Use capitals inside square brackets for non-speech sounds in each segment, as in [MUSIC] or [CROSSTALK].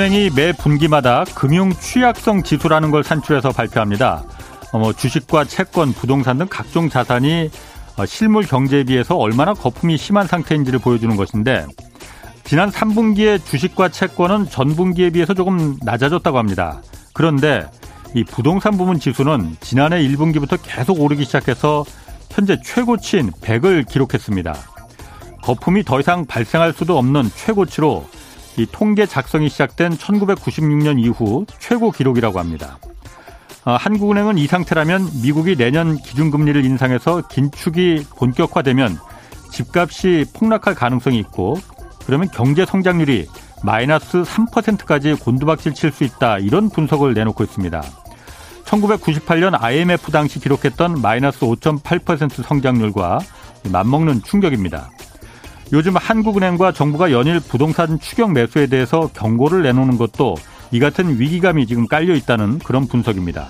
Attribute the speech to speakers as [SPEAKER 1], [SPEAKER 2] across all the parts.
[SPEAKER 1] 한국은행이 매 분기마다 금융 취약성 지수라는 걸 산출해서 발표합니다. 어, 뭐 주식과 채권, 부동산 등 각종 자산이 어, 실물 경제에 비해서 얼마나 거품이 심한 상태인지를 보여주는 것인데 지난 3분기에 주식과 채권은 전분기에 비해서 조금 낮아졌다고 합니다. 그런데 이 부동산 부문 지수는 지난해 1분기부터 계속 오르기 시작해서 현재 최고치인 100을 기록했습니다. 거품이 더 이상 발생할 수도 없는 최고치로 이 통계 작성이 시작된 1996년 이후 최고 기록이라고 합니다. 어, 한국은행은 이 상태라면 미국이 내년 기준금리를 인상해서 긴축이 본격화되면 집값이 폭락할 가능성이 있고 그러면 경제 성장률이 마이너스 3%까지 곤두박질 칠 수 있다 이런 분석을 내놓고 있습니다. 1998년 IMF 당시 기록했던 마이너스 5.8% 성장률과 맞먹는 충격입니다. 요즘 한국은행과 정부가 연일 부동산 추격 매수에 대해서 경고를 내놓는 것도 이 같은 위기감이 지금 깔려 있다는 그런 분석입니다.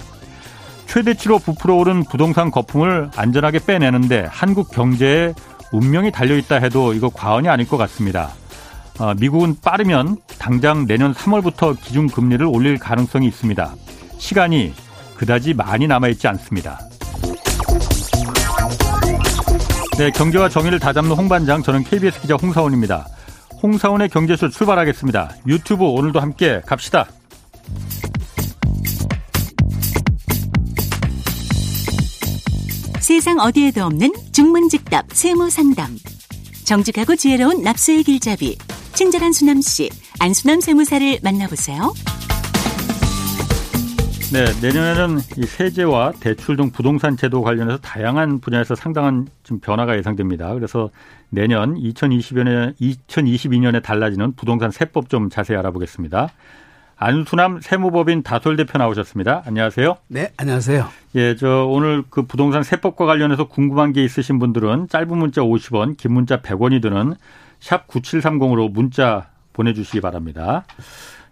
[SPEAKER 1] 최대치로 부풀어 오른 부동산 거품을 안전하게 빼내는데 한국 경제에 운명이 달려 있다 해도 이거 과언이 아닐 것 같습니다. 어, 미국은 빠르면 당장 내년 3월부터 기준금리를 올릴 가능성이 있습니다. 시간이 그다지 많이 남아있지 않습니다. 네, 경제와 정의를 다잡는 홍반장, 저는 KBS 기자 홍사원입니다. 홍사원의 경제쇼 출발하겠습니다. 유튜브 오늘도 함께 갑시다.
[SPEAKER 2] 세상 어디에도 없는 중문직답 세무상담. 정직하고 지혜로운 납세의 길잡이, 친절한 수남씨, 안수남 세무사를 만나보세요.
[SPEAKER 1] 네, 내년에는 이 세제와 대출 등 부동산 제도 관련해서 다양한 분야에서 상당한 좀 변화가 예상됩니다. 그래서 내년 2020년에 2022년에 달라지는 부동산 세법 좀 자세히 알아보겠습니다. 안수남 세무법인 다솔 대표 나오셨습니다. 안녕하세요.
[SPEAKER 3] 네, 안녕하세요.
[SPEAKER 1] 예, 저 오늘 그 부동산 세법과 관련해서 궁금한 게 있으신 분들은 짧은 문자 50원, 긴 문자 100원이 드는 샵 9730으로 문자 보내주시기 바랍니다.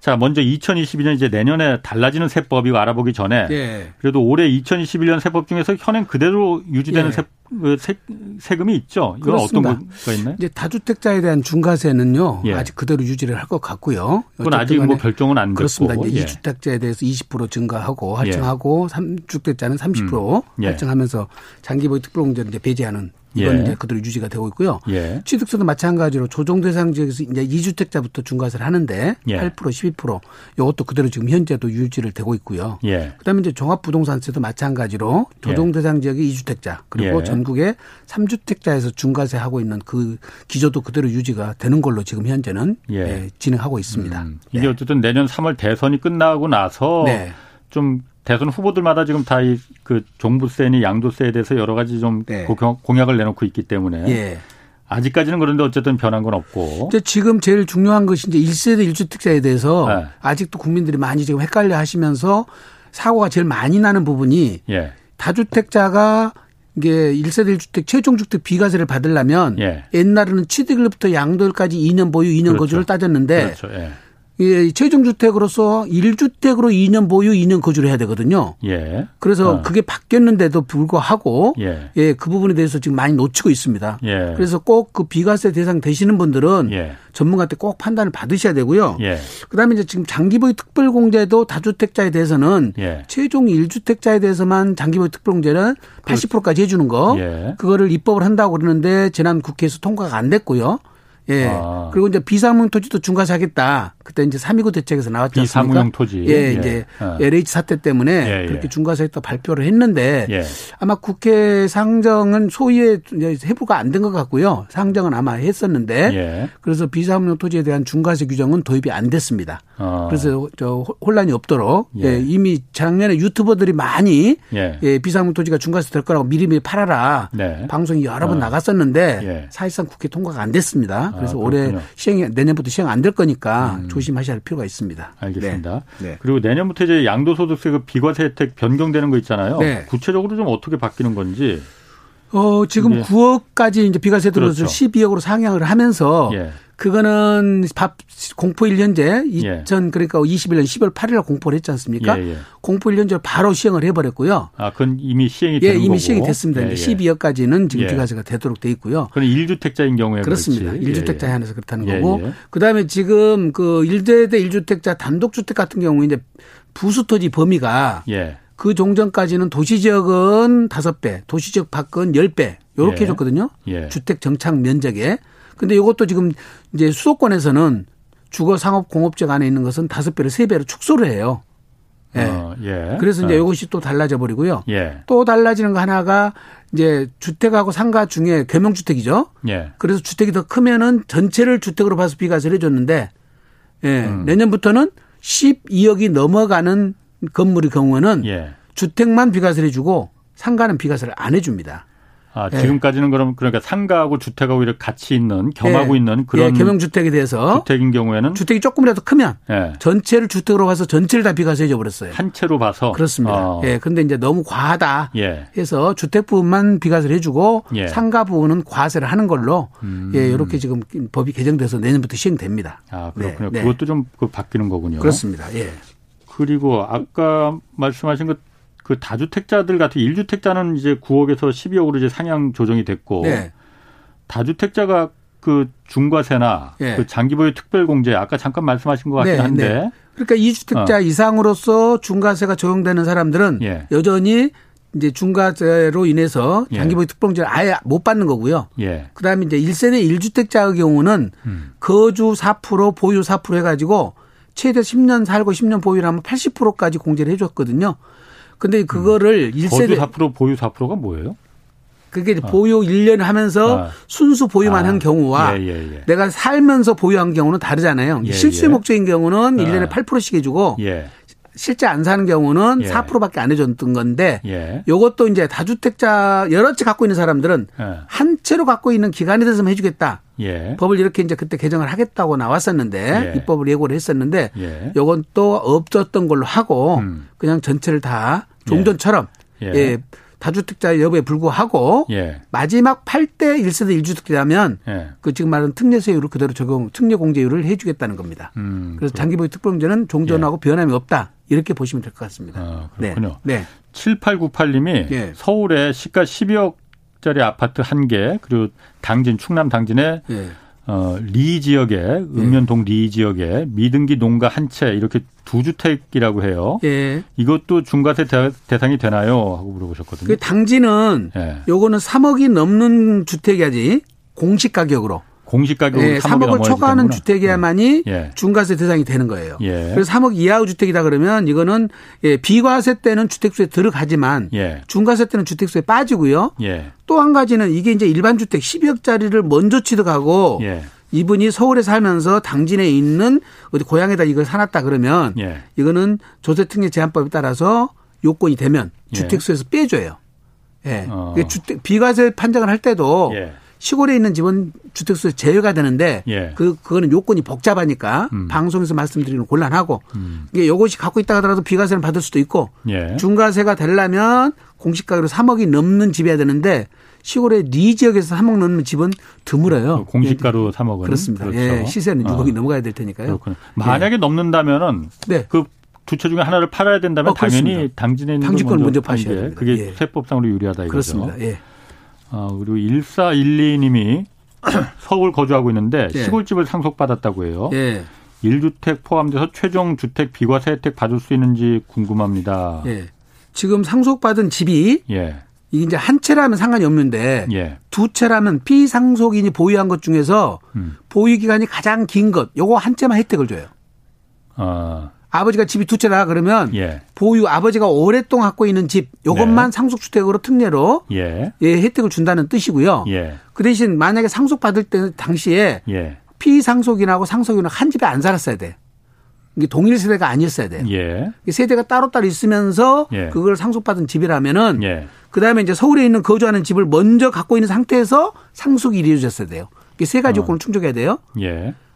[SPEAKER 1] 자, 먼저 2022년 이제 내년에 달라지는 세법이 알아보기 전에 예. 그래도 올해 2021년 세법 중에서 현행 그대로 유지되는 예. 세, 그 세, 세 금이 있죠. 이건 그렇습니다. 어떤 거가 있나요?
[SPEAKER 3] 이제 다주택자에 대한 중과세는요. 예. 아직 그대로 유지를 할 것 같고요.
[SPEAKER 1] 그건 아직 뭐 결정은 안 됐고.
[SPEAKER 3] 그렇습니다. 이제 예. 2주택자에 대해서 20% 증가하고 할증하고 예. 3주택자는 30% 음. 예. 할증하면서 장기보유 특별공제를 이제 배제하는 이건 예. 이제 그대로 유지가 되고 있고요. 예. 취득세도 마찬가지로 조정 대상 지역에서 이제 2주택자부터 중과세를 하는데 예. 8% 12% 이것도 그대로 지금 현재도 유지를 되고 있고요. 예. 그다음에 이제 종합부동산세도 마찬가지로 조정 대상 지역의 2주택자 그리고 예. 전국에 3주택자에서 중과세 하고 있는 그 기조도 그대로 유지가 되는 걸로 지금 현재는 예. 예 진행하고 있습니다. 음.
[SPEAKER 1] 이게 네. 어쨌든 내년 3월 대선이 끝나고 나서 네. 좀 대선 후보들마다 지금 다 이 그 종부세니 양도세에 대해서 여러 가지 좀 네. 공약을 내놓고 있기 때문에 예. 아직까지는 그런데 어쨌든 변한 건 없고.
[SPEAKER 3] 이제 지금 제일 중요한 것이 이제 1세대 1주택자에 대해서 네. 아직도 국민들이 많이 지금 헷갈려 하시면서 사고가 제일 많이 나는 부분이 예. 다주택자가 이게 1세대 1주택 최종주택 비과세를 받으려면 예. 옛날에는 취득일부터 양도일까지 2년 보유 2년 그렇죠. 거주를 따졌는데 그렇죠. 예. 예, 최종 주택으로서 1주택으로 2년 보유, 2년 거주를 해야 되거든요. 예. 그래서 어. 그게 바뀌었는데도 불구하고 예. 예, 그 부분에 대해서 지금 많이 놓치고 있습니다. 예. 그래서 꼭 그 비과세 대상 되시는 분들은 예. 전문가한테 꼭 판단을 받으셔야 되고요. 예. 그다음에 이제 지금 장기 보유 특별 공제도 다주택자에 대해서는 예. 최종 1주택자에 대해서만 장기 보유 특별 공제는 80%까지 해 주는 거 예. 그거를 입법을 한다고 그러는데 지난 국회에서 통과가 안 됐고요. 예. 아. 그리고 이제 비상용 토지도 중과세 하겠다. 그때 이제 3.29 대책에서 나왔지 않습니까?
[SPEAKER 1] 비상용 토지.
[SPEAKER 3] 예, 예. 이제 어. LH 사태 때문에 예, 예. 그렇게 중과세했다 발표를 했는데 예. 아마 국회 상정은 소위에 해부가 안 된 것 같고요. 상정은 아마 했었는데 예. 그래서 비상용 토지에 대한 중과세 규정은 도입이 안 됐습니다. 어. 그래서 저 혼란이 없도록 예. 이미 작년에 유튜버들이 많이 예. 비상용 토지가 중과세 될 거라고 미리미리 팔아라. 네. 방송이 여러 번 어. 나갔었는데 사실상 국회 통과가 안 됐습니다. 그래서 아, 올해 시행이 내년부터 시행 안 될 거니까 음. 조심하셔야 할 필요가 있습니다.
[SPEAKER 1] 알겠습니다. 네. 네. 그리고 내년부터 이제 양도소득세 그 비과세 혜택 변경되는 거 있잖아요. 네. 구체적으로 좀 어떻게 바뀌는 건지.
[SPEAKER 3] 어, 지금 예. 9억까지 이제 비과세 들어서 그렇죠. 12억으로 상향을 하면서 예. 그거는 밥 공포 1년제 2000 예. 그러니까 21년 10월 8일 공포를 했지 않습니까? 예, 예. 공포 1년제 바로 시행을 해버렸고요.
[SPEAKER 1] 아, 그건 이미 시행이
[SPEAKER 3] 예,
[SPEAKER 1] 된
[SPEAKER 3] 이미
[SPEAKER 1] 거고.
[SPEAKER 3] 시행이 됐습니다. 예, 12억까지는 지금 비과세가 되도록 돼 있고요.
[SPEAKER 1] 그럼 1주택자인 경우에
[SPEAKER 3] 그렇습니다. 그렇지. 1주택자에 한해서 그렇다는 거고. 그다음에 지금 그 1세대 1주택자 단독주택 같은 경우에 이제 부수토지 범위가 그 종전까지는 도시지역은 5배, 도시지역 밖은 10배 요렇게 해줬거든요. 주택 정착 면적에. 근데 이것도 지금 이제 수도권에서는 주거 상업 공업적 안에 있는 것은 다섯 배로 세 배로 축소를 해요. 예. 어, 예. 그래서 이제 어. 이것이 또 달라져 버리고요. 예. 또 달라지는 거 하나가 이제 주택하고 상가 중에 겸용주택이죠. 예. 그래서 주택이 더 크면은 전체를 주택으로 봐서 비과세를 해줬는데 예. 음. 내년부터는 12억이 넘어가는 건물의 경우는 예. 주택만 비과세를 해주고 상가는 비과세를 안 해줍니다.
[SPEAKER 1] 아, 예. 지금까지는 그럼 그러니까 상가하고 주택하고 이렇게 같이 있는 겸하고 예. 있는 그런
[SPEAKER 3] 예, 겸용 주택에 대해서
[SPEAKER 1] 주택인 경우에는
[SPEAKER 3] 주택이 조금이라도 크면 예. 전체를 주택으로 봐서 전체를 다 비과세해 줘 버렸어요.
[SPEAKER 1] 한 채로 봐서
[SPEAKER 3] 그렇습니다. 어. 예, 근데 이제 너무 과하다 예. 해서 주택 부분만 비과세를 해 주고 예. 상가 부분은 과세를 하는 걸로 음. 예, 이렇게 지금 법이 개정돼서 내년부터 시행됩니다.
[SPEAKER 1] 아 그렇군요. 네. 그것도 좀그 바뀌는 거군요.
[SPEAKER 3] 그렇습니다. 예.
[SPEAKER 1] 그리고 아까 말씀하신 것 그 다주택자들 같은 1주택자는 이제 9억에서 12억으로 이제 상향 조정이 됐고 네. 다주택자가 그 중과세나 네. 그 장기보유 특별공제 아까 잠깐 말씀하신 것 같긴 네, 한데 네.
[SPEAKER 3] 그러니까 2주택자 어. 이상으로서 중과세가 적용되는 사람들은 예. 여전히 이제 중과세로 인해서 예. 장기보유 예. 특별공제를 아예 못 받는 거고요. 예. 그다음에 이제 1세대 1주택자의 경우는 음. 거주 4% 보유 4% 해 가지고 최대 10년 살고 10년 보유를 하면 80%까지 공제를 해 줬거든요. 근데 그거를 음.
[SPEAKER 1] 1세대. 거주 4% 보유 4%가 뭐예요?
[SPEAKER 3] 그게 어. 보유 1년 하면서 아. 순수 보유만 아. 한 경우와 예, 예, 예. 내가 살면서 보유한 경우는 다르잖아요. 예, 실수의 예. 목적인 경우는 1년에 아. 8%씩 해주고 예. 실제 안 사는 경우는 예. 4%밖에 안 해줬던 건데 예. 요것도 이제 다주택자 여러 채 갖고 있는 사람들은 한 채로 갖고 있는 기간이 돼서만 해주겠다. 법을 이렇게 이제 그때 개정을 하겠다고 나왔었는데 입법을 예고를 했었는데 요건 또 없었던 걸로 하고 음. 그냥 전체를 다 종전처럼 예. 다주택자 여부에 불구하고 예. 마지막 8대 1세대 1주택자면 예. 그 지금 말하는 특례세율을 그대로 적용 특례 공제율을 해 주겠다는 겁니다. 음, 그래서 장기보유 특별공제는 종전하고 예. 변함이 없다 이렇게 보시면 될 것 같습니다. 아,
[SPEAKER 1] 그렇군요. 네. 네. 7898님이 예. 서울에 시가 12억짜리 아파트 한 개 그리고 당진 충남 당진에 예. 어, 리 지역에 읍면동 리 지역에 미등기 농가 한 채 이렇게 두 주택이라고 해요. 예. 이것도 중과세 대 상이 되나요? 하고 물어보셨거든요.
[SPEAKER 3] 그 당지는 예. 요거는 3억이 넘는 주택이야지 공시 가격으로.
[SPEAKER 1] 공시 가격으로 예,
[SPEAKER 3] 3억을 초과하는 주택이야만이 예. 예. 중과세 대상이 되는 거예요. 예. 그래서 3억 이하의 주택이다 그러면 이거는 예, 비과세 때는 주택수에 들어가지만 예. 중과세 때는 주택수에 빠지고요. 예. 또한 가지는 이게 이제 일반 주택 12억짜리를 먼저 취득하고 이분이 서울에 살면서 당진에 있는 어디 고향에다 이걸 사놨다 그러면 이거는 조세특례 제한법에 따라서 요건이 되면 주택수에서 빼줘요. 예. 어. 주택 비과세 판정을 할 때도 시골에 있는 집은 주택수 제외가 되는데 예. 그 그거는 요건이 복잡하니까 음. 방송에서 말씀드리는 곤란하고 음. 이게 요것이 갖고 있다 하더라도 비과세를 받을 수도 있고 예. 중과세가 되려면 공시가격으로 3억이 넘는 집이어야 되는데 시골의 리 지역에서 3억 넘는 집은 드물어요.
[SPEAKER 1] 그 공시가로 3억은
[SPEAKER 3] 그렇습니다. 그렇죠. 예, 시세는 6억이 어. 넘어가야 될 테니까요. 그렇군요.
[SPEAKER 1] 만약에 예. 넘는다면은 네. 그 두채 중에 하나를 팔아야 된다면 어, 당연히 당진에 있는
[SPEAKER 3] 당진권 먼저, 먼저 파셔야 됩니다.
[SPEAKER 1] 그게 예. 세법상으로 유리하다 이거죠.
[SPEAKER 3] 그렇습니다. 예.
[SPEAKER 1] 어, 그리고 1412님이 [CLEARS THROAT] 서울 거주하고 있는데 예. 시골집을 상속받았다고 해요. 예. 1주택 포함돼서 최종 주택 비과세 혜택 받을 수 있는지 궁금합니다. 예.
[SPEAKER 3] 지금 상속받은 집이 예. 이게 이제 한 채라면 상관이 없는데 예. 두 채라면 비상속인이 보유한 것 중에서 음. 보유 기간이 가장 긴 것, 요거 한 채만 혜택을 줘요. 아. 아버지가 집이 두 채다 그러면 예. 보유 아버지가 오랫동안 갖고 있는 집 요것만 네. 상속주택으로 특례로 예. 예. 혜택을 준다는 뜻이고요. 예. 그 대신 만약에 상속받을 때 당시에 예. 피상속인하고 상속인은 한 집에 안 살았어야 돼. 이게 동일 세대가 아니었어야 돼요. 예. 세대가 따로따로 있으면서 예. 그걸 상속받은 집이라면은 그다음에 이제 서울에 있는 거주하는 집을 먼저 갖고 있는 상태에서 상속이 이루어졌어야 돼요. 이게 세 가지 어. 요건을 충족해야 돼요.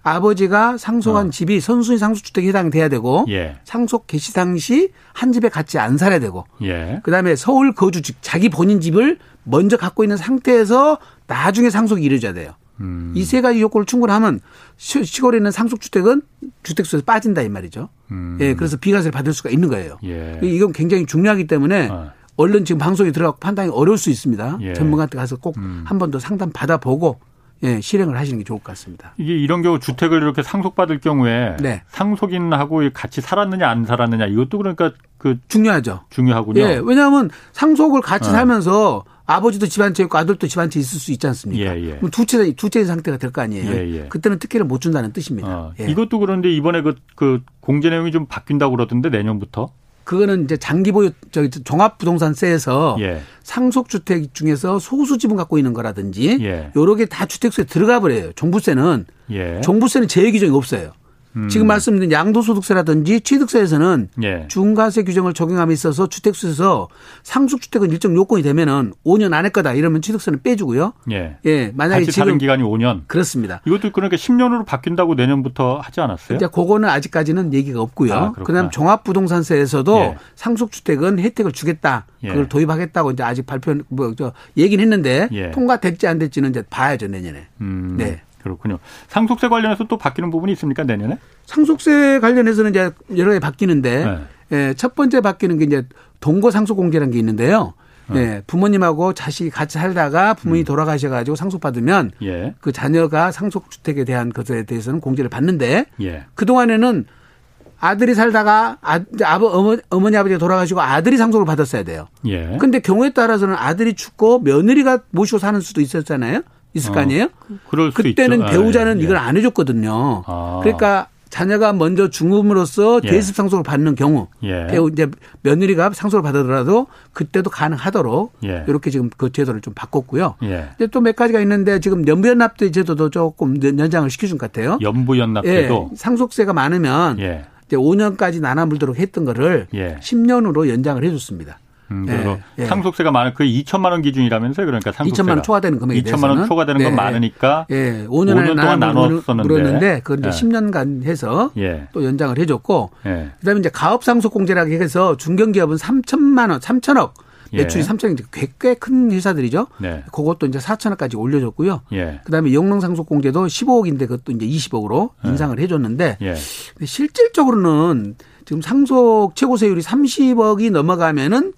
[SPEAKER 3] 아버지가 상속한 어. 집이 선순위 상속주택에 해당돼야 되고 예. 상속 개시 당시 한 집에 같이 안 살아야 되고 예. 그다음에 서울 거주 즉 자기 본인 집을 먼저 갖고 있는 상태에서 나중에 상속이 이루어져야 돼요. 음. 이세 가지 요건을 충분하면 시골에 있는 상속주택은 주택수에서 빠진다 이 말이죠. 음. 예, 그래서 비과세를 받을 수가 있는 거예요. 예. 이건 굉장히 중요하기 때문에 어. 얼른 지금 방송에 들어가고 판단이 어려울 수 있습니다. 예. 전문가한테 가서 꼭 한 번더 음. 상담 받아보고 예, 실행을 하시는 게 좋을 것 같습니다.
[SPEAKER 1] 이게 이런 경우 주택을 이렇게 상속받을 경우에 네. 상속인하고 같이 살았느냐 안 살았느냐 이것도 그러니까 그
[SPEAKER 3] 중요하죠.
[SPEAKER 1] 중요하군요.
[SPEAKER 3] 예, 왜냐하면 상속을 같이 어. 살면서 아버지도 집안 채 있고 아들도 집안 채 있을 수 있지 않습니까? 예, 예. 그럼 두채 두채 상태가 될 거 아니에요. 예, 예, 그때는 특혜를 못 준다는 뜻입니다. 어,
[SPEAKER 1] 예. 이것도 그런데 이번에 그, 그 공제 내용이 좀 바뀐다고 그러던데 내년부터?
[SPEAKER 3] 그거는 이제 장기 보유 저기 종합 부동산세에서 예. 상속 주택 중에서 소수 지분 갖고 있는 거라든지 예. 개다 주택수에 들어가 버려요. 종부세는 예. 종부세는 제외 규정이 없어요. 음. 지금 말씀드린 양도소득세라든지 취득세에서는 예. 중과세 규정을 적용함에 있어서 주택수에서 상속주택은 일정 요건이 되면은 5년 안에 거다 이러면 취득세는 빼주고요.
[SPEAKER 1] 예. 예. 만약에 지금 기간이 5년.
[SPEAKER 3] 그렇습니다.
[SPEAKER 1] 이것도 그러니까 10년으로 바뀐다고 내년부터 하지 않았어요?
[SPEAKER 3] 이제 그거는 아직까지는 얘기가 없고요. 아, 그다음 종합부동산세에서도 예. 상속주택은 혜택을 주겠다. 예. 그걸 도입하겠다고 이제 아직 발표 뭐저 얘기는 했는데 예. 통과될지 안 될지는 이제 봐야죠 내년에. 음. 네.
[SPEAKER 1] 그렇군요. 상속세 관련해서 또 바뀌는 부분이 있습니까 내년에?
[SPEAKER 3] 상속세 관련해서는 이제 여러 개 바뀌는데 네. 예, 첫 번째 바뀌는 게 이제 동거 상속 공제라는 게 있는데요. 어. 예, 부모님하고 자식이 같이 살다가 부모님이 음. 돌아가셔가지고 상속받으면 예. 그 자녀가 상속주택에 대한 것에 대해서는 공제를 받는데 예. 그동안에는 아들이 살다가 아, 아버, 어머, 어머니 아버지가 돌아가시고 아들이 상속을 받았어야 돼요. 예. 근데 경우에 따라서는 아들이 죽고 며느리가 모시고 사는 수도 있었잖아요. 있을 거 어, 아니에요?
[SPEAKER 1] 그럴
[SPEAKER 3] 그때는
[SPEAKER 1] 있죠.
[SPEAKER 3] 배우자는 아, 예. 이걸 안 해줬거든요. 아. 그러니까 자녀가 먼저 중음으로써 예. 대습 상속을 받는 경우 예. 배우 이제 며느리가 상속을 받으더라도 그때도 가능하도록 예. 이렇게 지금 그 제도를 좀 바꿨고요. 예. 이제 또몇 가지가 있는데 지금 연부연납대 제도도 조금 연장을 시켜준 것 같아요.
[SPEAKER 1] 연부연납제도
[SPEAKER 3] 예. 상속세가 많으면 예. 이제 5년까지 나눠 물도록 했던 거를 10년으로 연장을 해줬습니다.
[SPEAKER 1] 음, 그리고 예, 예. 상속세가 많은 그 2천만 원 기준이라면서요. 그러니까 상속세가
[SPEAKER 3] 2천만 원 초과되는 금액이
[SPEAKER 1] 2천만 원 초과되는 건 네, 많으니까
[SPEAKER 3] 예. 5년, 5년 동안 나눴었는데 그랬는데 그걸 이제 예. 10년간 해서 예. 또 연장을 해 줬고 예. 그다음에 이제 가업 상속 공제라고 해서 중견기업은 3천만 원, 3천억 매출이 예. 3천억 꽤꽤 큰 회사들이죠. 네. 그것도 이제 4천억까지 올려줬고요. 예. 그다음에 영농 상속 공제도 15억인데 그것도 이제 20억으로 예. 인상을 해줬는데 예. 실질적으로는 지금 상속 최고 세율이 30억이 넘어가면은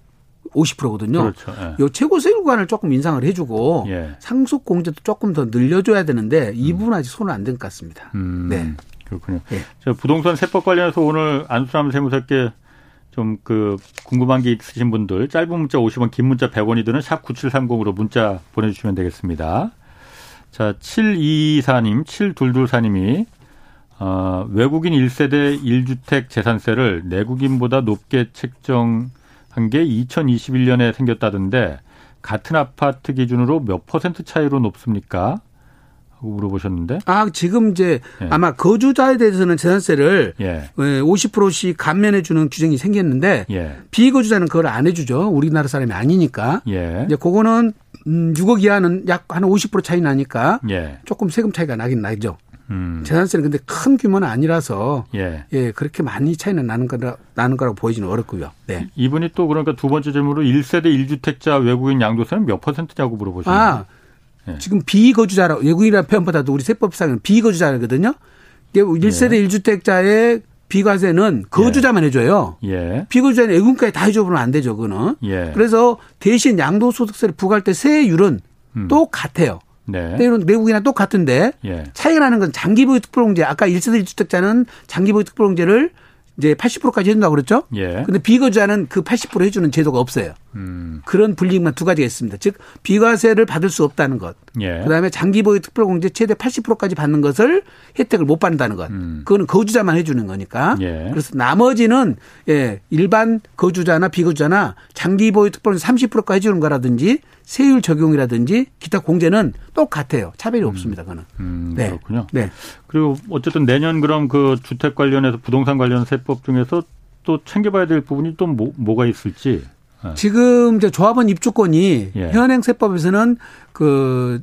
[SPEAKER 3] 50%거든요. 그렇죠. 예. 요 최고 세율관을 조금 인상을 해주고 예. 상속 공제도 조금 더 늘려줘야 되는데 이 음. 부분 은 아직 손을 안댄것 같습니다. 음. 네.
[SPEAKER 1] 그렇군요. 예. 저 부동산 세법 관련해서 오늘 안수남 세무사께 좀 그 궁금한 게 있으신 분들 짧은 문자 50원, 긴 문자 100원이 드는 샵 9730으로 문자 보내주시면 되겠습니다. 자, 724님, 7224님이 어, 외국인 1세대 1주택 재산세를 내국인보다 높게 책정 한 게 2021년에 생겼다던데 같은 아파트 기준으로 몇 퍼센트 차이로 높습니까? 하고 물어보셨는데.
[SPEAKER 3] 아, 지금 이제 예. 아마 거주자에 대해서는 재산세를 예. 50%씩 예, 감면해 주는 규정이 생겼는데 예. 비거주자는 그걸 안 해 주죠. 우리나라 사람이 아니니까. 예. 이제 그거는 6억 음, 이하는 약 한 50% 차이 나니까 예. 조금 세금 차이가 나긴 나죠. 음. 재산세는 근데 큰 규모는 아니라서 예. 예 그렇게 많이 차이는 나는 거라 나는 거라고 보이지는 어렵고요. 네.
[SPEAKER 1] 이분이 또 그러니까 두 번째 질문으로 1세대 1주택자 외국인 양도세는 몇 퍼센트냐고 물어보시는 아,
[SPEAKER 3] 예. 지금 비거주자라 외국인이라는 표현보다도 우리 세법상은 비거주자거든요. 1세대 예. 1주택자의 비과세는 거주자만 예. 해줘요. 예. 비거주자는 외국인까지 다 해줘보면 안 되죠, 그거는. 예. 그래서 대신 양도소득세를 부과할 때 세율은 음. 똑같아요. 네. 때론 내국이나 똑같은데 예. 차이가 나는 건 장기보유 특별공제 아까 1세대 1주택자는 장기보유 특별공제를 이제 80%까지 해준다고 그랬죠? 예. 근데 비거주자는 그 80% 해주는 제도가 없어요. 음. 그런 불이익만 두 가지가 있습니다. 즉 비과세를 받을 수 없다는 것. 예. 그다음에 장기 보유 특별공제 최대 80%까지 받는 것을 혜택을 못 받는다는 것. 음. 그거는 거주자만 해주는 거니까. 예. 그래서 나머지는 예 일반 거주자나 비거주자나 장기 보유 특별공제 30%까지 해주는 거라든지 세율 적용이라든지 기타 공제는 똑같아요. 차별이 음. 없습니다. 그는.
[SPEAKER 1] 음, 네. 그렇군요. 네. 그리고 어쨌든 내년 그럼 그 주택 관련해서 부동산 관련 세법 중에서 또 챙겨봐야 될 부분이 또 뭐, 뭐가 있을지.
[SPEAKER 3] 네. 지금 이제 조합원 입주권이 예. 현행 세법에서는 그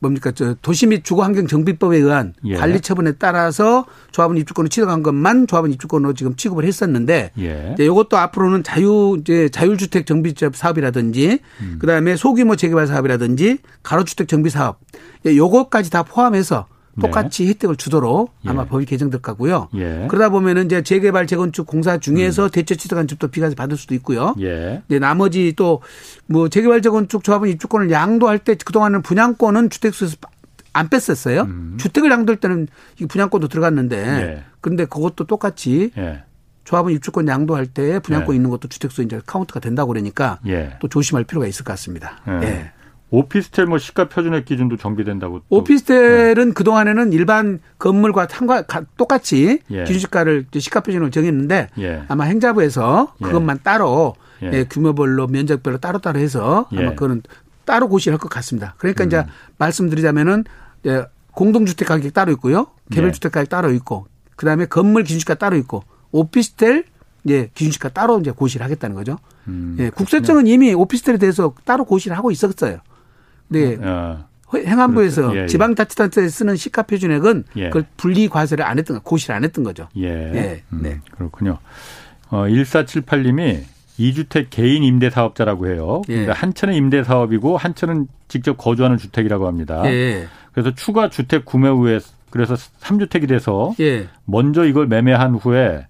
[SPEAKER 3] 뭡니까 저 도시 및 주거 환경 정비법에 의한 예. 관리 처분에 따라서 조합원 입주권을 취득한 것만 조합원 입주권으로 지금 취급을 했었는데 예. 이것도 앞으로는 자유 이제 자율주택 정비 사업이라든지 음. 그다음에 소규모 재개발 사업이라든지 가로주택 정비 사업 요것까지 다 포함해서 네. 똑같이 네. 혜택을 주도록 아마 예. 법이 개정될 거고요. 예. 그러다 보면은 이제 재개발 재건축 공사 중에서 음. 대체 취득한 집도 비과세 받을 수도 있고요. 예. 네, 나머지 또 뭐 재개발 재건축 조합은 입주권을 양도할 때 그동안은 분양권은 주택수에서 안 뺐었어요. 음. 주택을 양도할 때는 이 분양권도 들어갔는데 예. 그런데 그것도 똑같이 예. 조합은 입주권 양도할 때 분양권 예. 있는 것도 주택수 이제 카운트가 된다고 그러니까 예. 또 조심할 필요가 있을 것 같습니다. 예.
[SPEAKER 1] 오피스텔 뭐 시가 표준액 기준도 정비된다고.
[SPEAKER 3] 오피스텔은 네. 그 동안에는 일반 건물과 상관 똑같이 예. 기준시가를 시가 표준을 정했는데 예. 아마 행자부에서 예. 그것만 예. 따로 예. 규모별로 면적별로 따로따로 해서 아마 예. 그거는 따로 고시할 것 같습니다. 그러니까 음. 이제 말씀드리자면은 공동주택 가격 따로 있고요, 개별 주택 가격 따로 있고, 그 다음에 건물 기준시가 따로 있고, 오피스텔 예, 기준시가 따로 이제 고시를 하겠다는 거죠. 음, 예, 국세청은 이미 오피스텔에 대해서 따로 고시를 하고 있었어요. 네. 어. 행안부에서 그렇죠. 예, 예. 지방자치단체에 쓰는 시가 표준액은 예. 그걸 분리 과세를 안 했던 거, 고시를 안 했던 거죠.
[SPEAKER 1] 예. 예. 음, 네. 그렇군요. 어, 1478님이 2주택 개인 임대 사업자라고 해요. 예. 그러니까 한채는 임대 사업이고 한채는 직접 거주하는 주택이라고 합니다. 예. 그래서 추가 주택 구매 후에 그래서 3주택이 돼서 예. 먼저 이걸 매매한 후에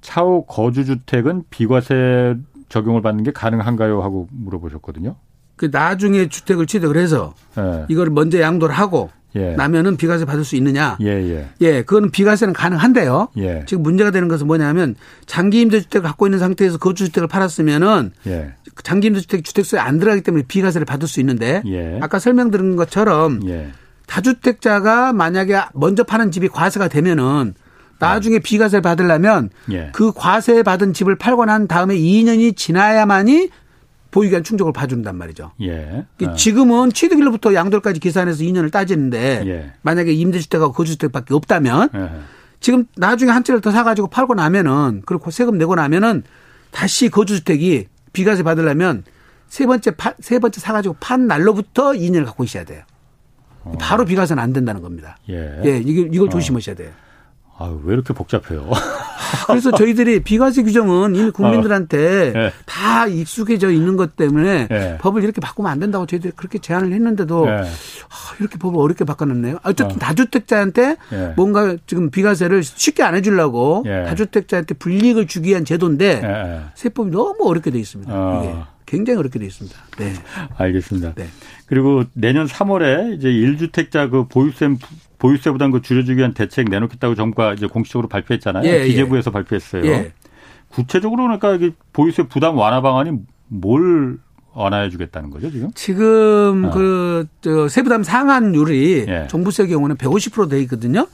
[SPEAKER 1] 차후 거주 주택은 비과세 적용을 받는 게 가능한가요? 하고 물어보셨거든요.
[SPEAKER 3] 그 나중에 주택을 취득을 해서 예. 이걸 먼저 양도를 하고 예. 나면은 비과세 받을 수 있느냐? 예, 예. 예, 그거는 비과세는 가능한데요. 예. 지금 문제가 되는 것은 뭐냐면 장기 임대 주택을 갖고 있는 상태에서 거주주택을 팔았으면은 예. 장기 임대 주택 주택수에 안 들어가기 때문에 비과세를 받을 수 있는데 예. 아까 설명드린 것처럼 예. 다주택자가 만약에 먼저 파는 집이 과세가 되면은 나중에 비과세를 받으려면 예. 그 과세 받은 집을 팔고 난 다음에 2년이 지나야만이 보유기한 충족을 봐준단 말이죠. 예. 어. 지금은 취득일로부터 양도까지 계산해서 2년을 따지는데 예. 만약에 임대주택하고 거주주택밖에 없다면 예. 지금 나중에 한 채를 더 사가지고 팔고 나면은 그리고 세금 내고 나면은 다시 거주주택이 비과세 받으려면 세 번째 파, 세 번째 사가지고 판 날로부터 2년을 갖고 있어야 돼요. 어. 바로 비과세는 안 된다는 겁니다. 예. 예 이걸, 이걸 어. 조심하셔야 돼요.
[SPEAKER 1] 아유, 왜 이렇게 복잡해요? [LAUGHS]
[SPEAKER 3] 그래서 저희들이 비과세 규정은 이미 국민들한테 어. 네. 다 익숙해져 있는 것 때문에 네. 법을 이렇게 바꾸면 안 된다고 저희들이 그렇게 제안을 했는데도 네. 아, 이렇게 법을 어렵게 바꿔놨네요. 어쨌든 어. 다주택자한테 뭔가 지금 비과세를 쉽게 안 해주려고 다주택자한테 불이익을 주기 위한 제도인데 세법이 너무 어렵게 돼 있습니다. 어. 이게. 굉장히 어렵게 돼 있습니다. 네. [LAUGHS]
[SPEAKER 1] 알겠습니다. 네. 그리고 내년 3월에 이제 1주택자 그 보유세 보유세 부담 그 줄여주기 위한 대책 내놓겠다고 정부가 이제 공식적으로 발표했잖아요. 예, 예. 기재부에서 예. 발표했어요. 예. 구체적으로 그러니까 보유세 부담 완화 방안이 뭘 완화해 주겠다는 거죠, 지금?
[SPEAKER 3] 지금 어. 그, 저, 세부담 상한율이 예. 종부세 경우는 150%돼 있거든요.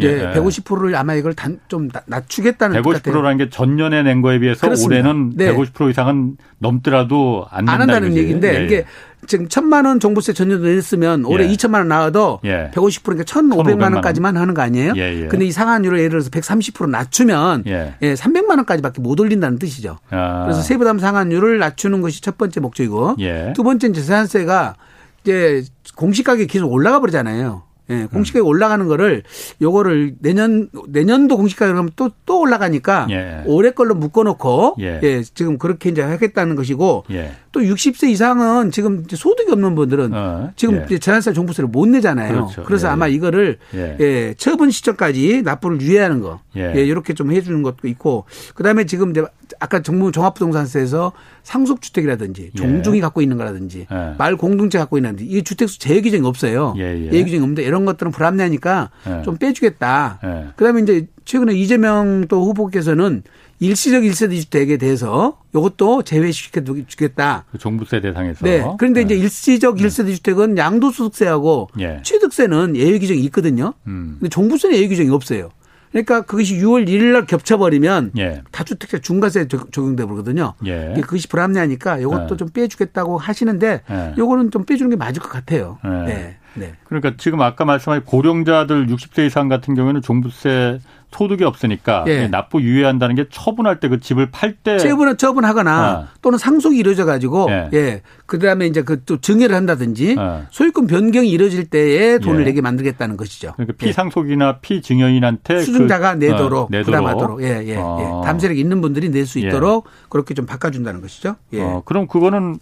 [SPEAKER 3] 예, 예. 150%를 아마 이걸 단, 좀 낮추겠다는
[SPEAKER 1] 150%라는 게 전년에 낸 거에 비해서 그렇습니다. 올해는 네. 150% 이상은 넘더라도 안, 안
[SPEAKER 3] 한다는 얘기인데 예, 이게 예. 지금 천만 원 종부세 전년도 냈으면 올해 예. 2천만 원 나와도 예. 150%니까 1,500만 원까지만 하는 거 아니에요? 예, 예. 근데 이 상한율을 예를 들어서 130% 낮추면 예. 예 300만 원까지밖에 못 올린다는 뜻이죠. 아. 그래서 세부담 상한율을 낮추는 것이 첫 번째 목적이고 예. 두 번째는 재산세가 이제 공시가격이 계속 올라가 버리잖아요. 예, 공시가격 올라가는 거를 요거를 내년 내년도 공시가격 하면 또 또 올라가니까 예. 올해 걸로 묶어 놓고 예. 예. 지금 그렇게 이제 하겠다는 것이고 예. 또 60세 이상은 지금 소득이 없는 분들은 어. 지금 예. 재산세 종부세를 못 내잖아요. 그렇죠. 그래서 예. 아마 이거를 예. 처분 시점까지 납부를 유예하는 거. 예. 이렇게 좀 해주는 것도 있고 그다음에 지금 이제 아까 정부 종합부동산세에서 상속주택이라든지 종중이 예. 갖고 있는 거라든지 예. 말 공동체 갖고 있는데 이 주택수 제외 규정이 없어요. 예, 예. 예외 규정이 없는데 이런 것들은 불합리하니까 예. 좀 빼주겠다. 예. 그다음에 이제 최근에 이재명 또 후보께서는 일시적 일세대 주택에 대해서 이것도 제외시켜 주겠다.
[SPEAKER 1] 그 종부세 대상에서.
[SPEAKER 3] 네. 그런데 이제 일시적 일세대 주택은 양도소득세하고 취득세는 예외 규정이 있거든요. 음. 근데 종부세는 예외 규정이 없어요. 그러니까 그것이 6월 1일 날 겹쳐버리면 예. 다주택자 중과세 적용돼 버거든요. 예. 그것이 불합리하니까 이것도 예. 좀 빼주겠다고 하시는데 예. 요거는 좀 빼주는 게 맞을 것 같아요. 예. 네. 네.
[SPEAKER 1] 그러니까 지금 아까 말씀하신 고령자들 60세 이상 같은 경우에는 종부세 소득이 없으니까 예. 납부 유예한다는 게 처분할 때 그 집을 팔 때
[SPEAKER 3] 처분 처분하거나 아. 또는 상속이 이루어져 가지고 예. 예. 그다음에 이제 그 또 증여를 한다든지 아. 소유권 변경이 이루어질 때에 돈을 예. 내게 만들겠다는 것이죠.
[SPEAKER 1] 그러니까 피상속이나 피증여인한테
[SPEAKER 3] 수증자가 그, 내도록, 어, 내도록 부담하도록 예, 예, 어. 예. 담세력 있는 분들이 낼 수 있도록 그렇게 좀 바꿔 준다는 것이죠. 예. 어,
[SPEAKER 1] 그럼 그거는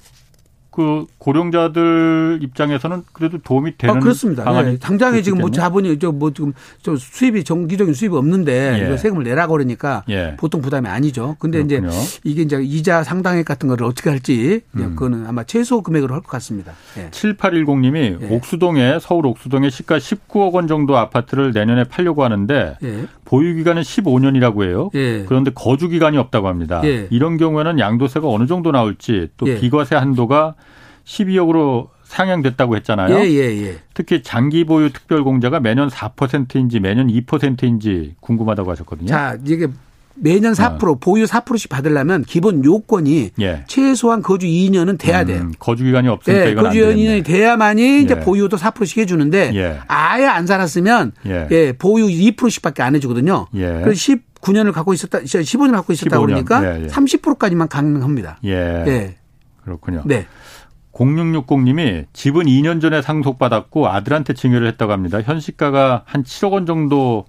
[SPEAKER 1] 그 고령자들 입장에서는 그래도 도움이 되는 아,
[SPEAKER 3] 그렇습니다. 네. 당장에 지금 뭐 자본이 저뭐 지금 저 수입이 정기적인 수입이 없는데 예. 세금을 내라고 그러니까 예. 보통 부담이 아니죠. 근데 그렇군요. 이제 이게 이제 이자 상당액 같은 거를 어떻게 할지 음. 그거는 아마 최소 금액으로 할 것 같습니다.
[SPEAKER 1] 예. 7810님이 예. 옥수동에 서울 옥수동에 시가 19억 원 정도 아파트를 내년에 팔려고 하는데 예. 보유 기간은 15년이라고 해요. 예. 그런데 거주 기간이 없다고 합니다. 이런 경우에는 양도세가 어느 정도 나올지 또 비과세 한도가 12억으로 상향됐다고 했잖아요.
[SPEAKER 3] 예, 예, 예.
[SPEAKER 1] 특히 장기 보유 특별 공제가 매년 4%인지 매년 2%인지 궁금하다고 하셨거든요.
[SPEAKER 3] 자, 이게 매년 4% 어. 보유 4%씩 받으려면 기본 요건이 예. 최소한 거주 2년은 돼야 돼요. 음,
[SPEAKER 1] 거주 기간이 없으니까 예, 이건
[SPEAKER 3] 거주 2년이 돼야만이 예. 이제 보유도 4%씩 해주는데 예. 아예 안 살았으면 예. 예 보유 2%씩밖에 안 해주거든요. 예. 그래서 19년을 갖고 있었다, 15년을 갖고 있었다 15년. 그러니까 30%까지만 가능합니다.
[SPEAKER 1] 예. 그렇군요. 네. 0660님이 집은 2년 전에 상속받았고 아들한테 증여를 했다고 합니다. 현시가가 한 7억 원 정도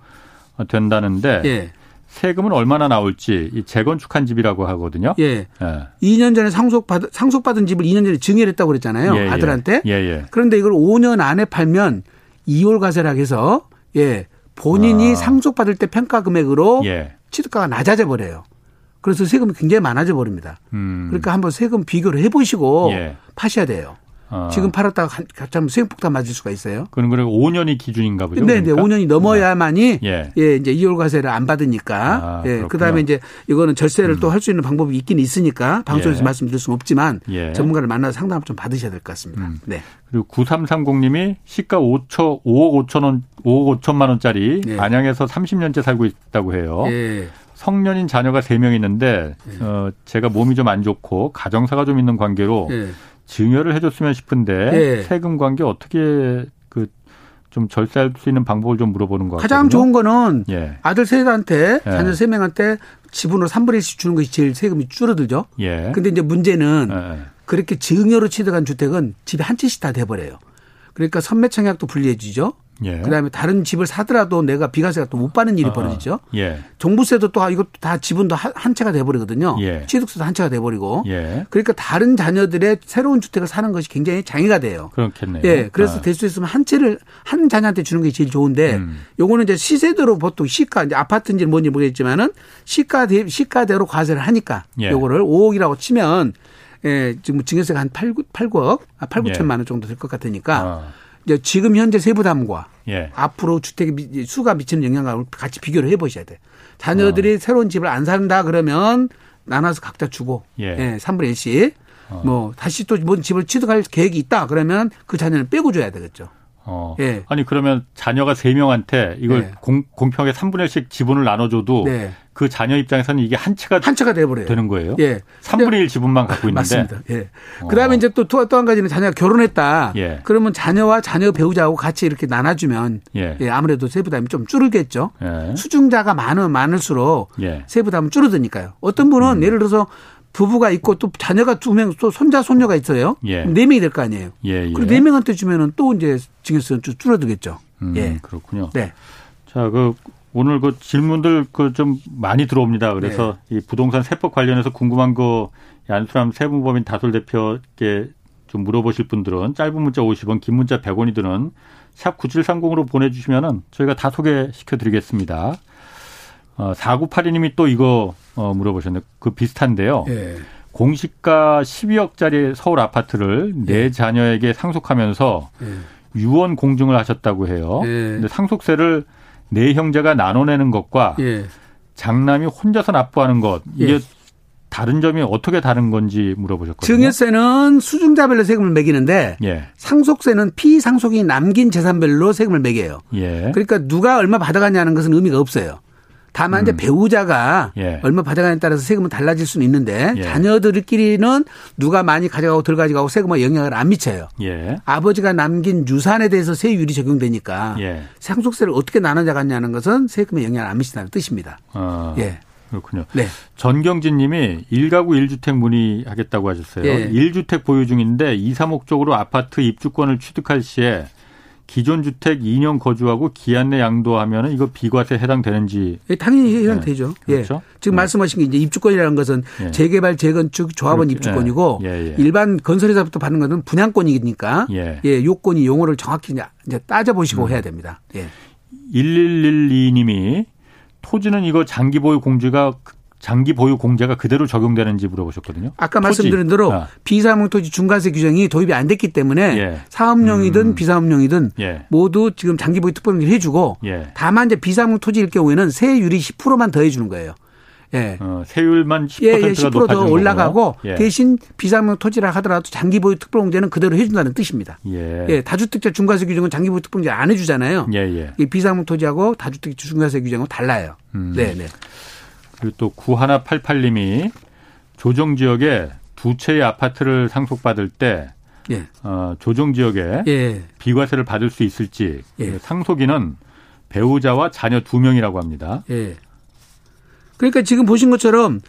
[SPEAKER 1] 된다는데 예. 세금은 얼마나 나올지 이 재건축한 집이라고 하거든요.
[SPEAKER 3] 예. 예. 2년 전에 상속받 상속받은 집을 2년 전에 증여를 했다고 그랬잖아요. 예, 예. 아들한테. 예, 예. 그런데 이걸 5년 안에 팔면 2월 과세라고 해서 예. 본인이 아. 상속받을 때 평가 금액으로 예. 취득가가 낮아져 버려요. 그래서 세금이 굉장히 많아져 버립니다. 음. 그러니까 한번 세금 비교를 해 보시고 예. 파셔야 돼요. 어. 지금 팔았다가 갑자기 수행폭탄 맞을 수가 있어요.
[SPEAKER 1] 그럼 그래 5년이 기준인가 보죠.
[SPEAKER 3] 네, 네, 5년이 넘어야만이 예. 예, 이제 이월 과세를 안 받으니까. 아, 예, 그다음에 이제 이거는 절세를 음. 또할 수 있는 방법이 있긴 있으니까 방송에서 예. 말씀드릴 수는 없지만 예. 전문가를 만나서 상담을 좀 받으셔야 될 것 같습니다. 음. 네.
[SPEAKER 1] 그리고 9330님이 시가 5초 5억 5천 원 5억 5천만 원짜리 예. 안양에서 30년째 살고 있다고 해요. 예. 성년인 자녀가 3명 있는데 네. 어 제가 몸이 좀 안 좋고 가정사가 좀 있는 관계로 네. 증여를 해줬으면 싶은데 네. 세금 관계 어떻게 그 좀 절세할 수 있는 방법을 좀 물어보는 것 같아요.
[SPEAKER 3] 가장 좋은 거는 예. 아들 셋한테 예. 자녀 세 명한테 지분으로 3분의 1씩 주는 것이 제일 세금이 줄어들죠. 예. 근데 이제 문제는 예. 그렇게 증여로 취득한 주택은 집에 한 채씩 다 돼버려요. 그러니까 선매청약도 불리해지죠. 예. 그다음에 다른 집을 사더라도 내가 비과세가 또 못 받는 일이 아, 벌어지죠. 예. 종부세도 또 이것도 다 지분도 한 채가 돼버리거든요. 예. 취득세도 한 채가 돼버리고. 예. 그러니까 다른 자녀들의 새로운 주택을 사는 것이 굉장히 장애가 돼요.
[SPEAKER 1] 그렇겠네요.
[SPEAKER 3] 예. 그래서 아. 될수 있으면 한 채를 한 자녀한테 주는 게 제일 좋은데 음. 요거는 이제 시세대로 보통 시가 이제 아파트인지 뭔지 모르겠지만은 시가 대 시가대로 과세를 하니까 예. 요거를 5억이라고 치면 예, 지금 증여세가 한 8, 8, 9억, 아, 8, 9천만 원 정도 될 것 같으니까 아. 지금 현재 세부담과 예. 앞으로 주택 수가 미치는 영향을 같이 비교를 해보셔야 돼. 자녀들이 어. 새로운 집을 안 산다 그러면 나눠서 각자 주고 예. 예 3분의 1씩 어. 뭐 다시 또 뭔 집을 취득할 계획이 있다 그러면 그 자녀는 빼고 줘야 되겠죠.
[SPEAKER 1] 어. 예. 아니 그러면 자녀가 세 명한테 이걸 네. 공, 공평하게 3분의 1씩 지분을 나눠줘도 네. 그 자녀 입장에서는 이게 한 채가
[SPEAKER 3] 한 채가 돼버려요.
[SPEAKER 1] 되는 거예요. 예. 3분의 1 지분만 갖고 있는데.
[SPEAKER 3] 맞습니다. 예. 어. 그다음에 이제 또 또 한 가지는 자녀가 결혼했다. 예. 그러면 자녀와 자녀 배우자하고 같이 이렇게 나눠주면 예. 예 아무래도 세부담이 좀 줄겠죠. 예. 수중자가 많으면 많을수록 예. 세부담은 줄어드니까요. 어떤 분은 음. 예를 들어서 부부가 있고 또 자녀가 두 명, 또 손자, 손녀가 있어요. 예. 네 명이 될 거 아니에요. 예, 예. 그리고 네 명한테 주면은 또 이제 증여세는 좀 줄어들겠죠.
[SPEAKER 1] 음, 예. 그렇군요. 네. 자, 그 오늘 그 질문들 그 좀 많이 들어옵니다. 그래서 네. 이 부동산 세법 관련해서 궁금한 거 안수람 세무법인 다솔 대표께 좀 물어보실 분들은 짧은 문자 50원, 긴 문자 100원이 드는 샵 9730으로 보내주시면은 저희가 다 소개시켜 드리겠습니다. 어, 4982님이 또 이거 어, 물어보셨는데 그 비슷한데요. 예. 공시가 12억짜리 서울 아파트를 네 예. 내 자녀에게 상속하면서 예. 유언 공증을 하셨다고 해요. 예. 근데 상속세를 네 형제가 나눠내는 것과 예. 장남이 혼자서 납부하는 것 이게 예. 다른 점이 어떻게 다른 건지 물어보셨거든요.
[SPEAKER 3] 증여세는 수중자별로 세금을 매기는데 예. 상속세는 피상속이 남긴 재산별로 세금을 매겨요. 예. 그러니까 누가 얼마 받아가냐는 것은 의미가 없어요. 다만 음. 이제 배우자가 예. 얼마 받아가냐에 따라서 세금은 달라질 수는 있는데 예. 자녀들끼리는 누가 많이 가져가고 덜 가져가고 세금에 영향을 안 미쳐요. 예. 아버지가 남긴 유산에 대해서 세율이 적용되니까 예. 상속세를 어떻게 나눠가냐는 것은 세금에 영향을 안 미친다는 뜻입니다. 어.
[SPEAKER 1] 예. 그렇군요. 네. 전경진 님이 1가구 1주택 문의하겠다고 하셨어요. 예. 1주택 보유 중인데 2, 3목적으로 아파트 입주권을 취득할 시에 기존 주택 2년 거주하고 기한 내 양도하면 이거 비과세 해당되는지
[SPEAKER 3] 예, 당연히 해당되죠. 네. 그렇죠? 예. 지금 네. 말씀하신 게 이제 입주권이라는 것은 예. 재개발 재건축 조합원 입주권이고 예, 예. 일반 건설회사부터 받는 것은 분양권이니까 예. 예, 요건이 용어를 정확히 이제 따져 보시고 음. 해야 됩니다. 예.
[SPEAKER 1] 1112님이 토지는 이거 장기 보유 공제가 장기 보유 공제가 그대로 적용되는지 물어보셨거든요.
[SPEAKER 3] 아까 토지. 말씀드린 대로 아. 비사업용 토지 중간세 규정이 도입이 안 됐기 때문에 예. 사업용이든 음. 비사업용이든 예. 모두 지금 장기 보유 특별공제를 해주고 예. 다만 이제 비사업용 토지일 경우에는 세율이 10%만 더해주는 거예요.
[SPEAKER 1] 예. 어, 세율만 10%가 예, 예, 10%더
[SPEAKER 3] 올라가고 예. 대신 비사업용 토지라 하더라도 장기 보유 특별 공제는 그대로 해준다는 뜻입니다. 예. 예 다주택자 중과세 규정은 장기 보유 특별 공제 안 해주잖아요. 예, 예. 이 비사업용 토지하고 다주택자 중과세 규정은 달라요. 음. 네, 네.
[SPEAKER 1] 그리고 또 9188님이 조정 지역에 두 채의 아파트를 상속받을 때 예. 어, 조정 지역에 예. 비과세를 받을 수 있을지 예. 상속인은 배우자와 자녀 두 명이라고 합니다. 예.
[SPEAKER 3] 그러니까 지금 보신 것처럼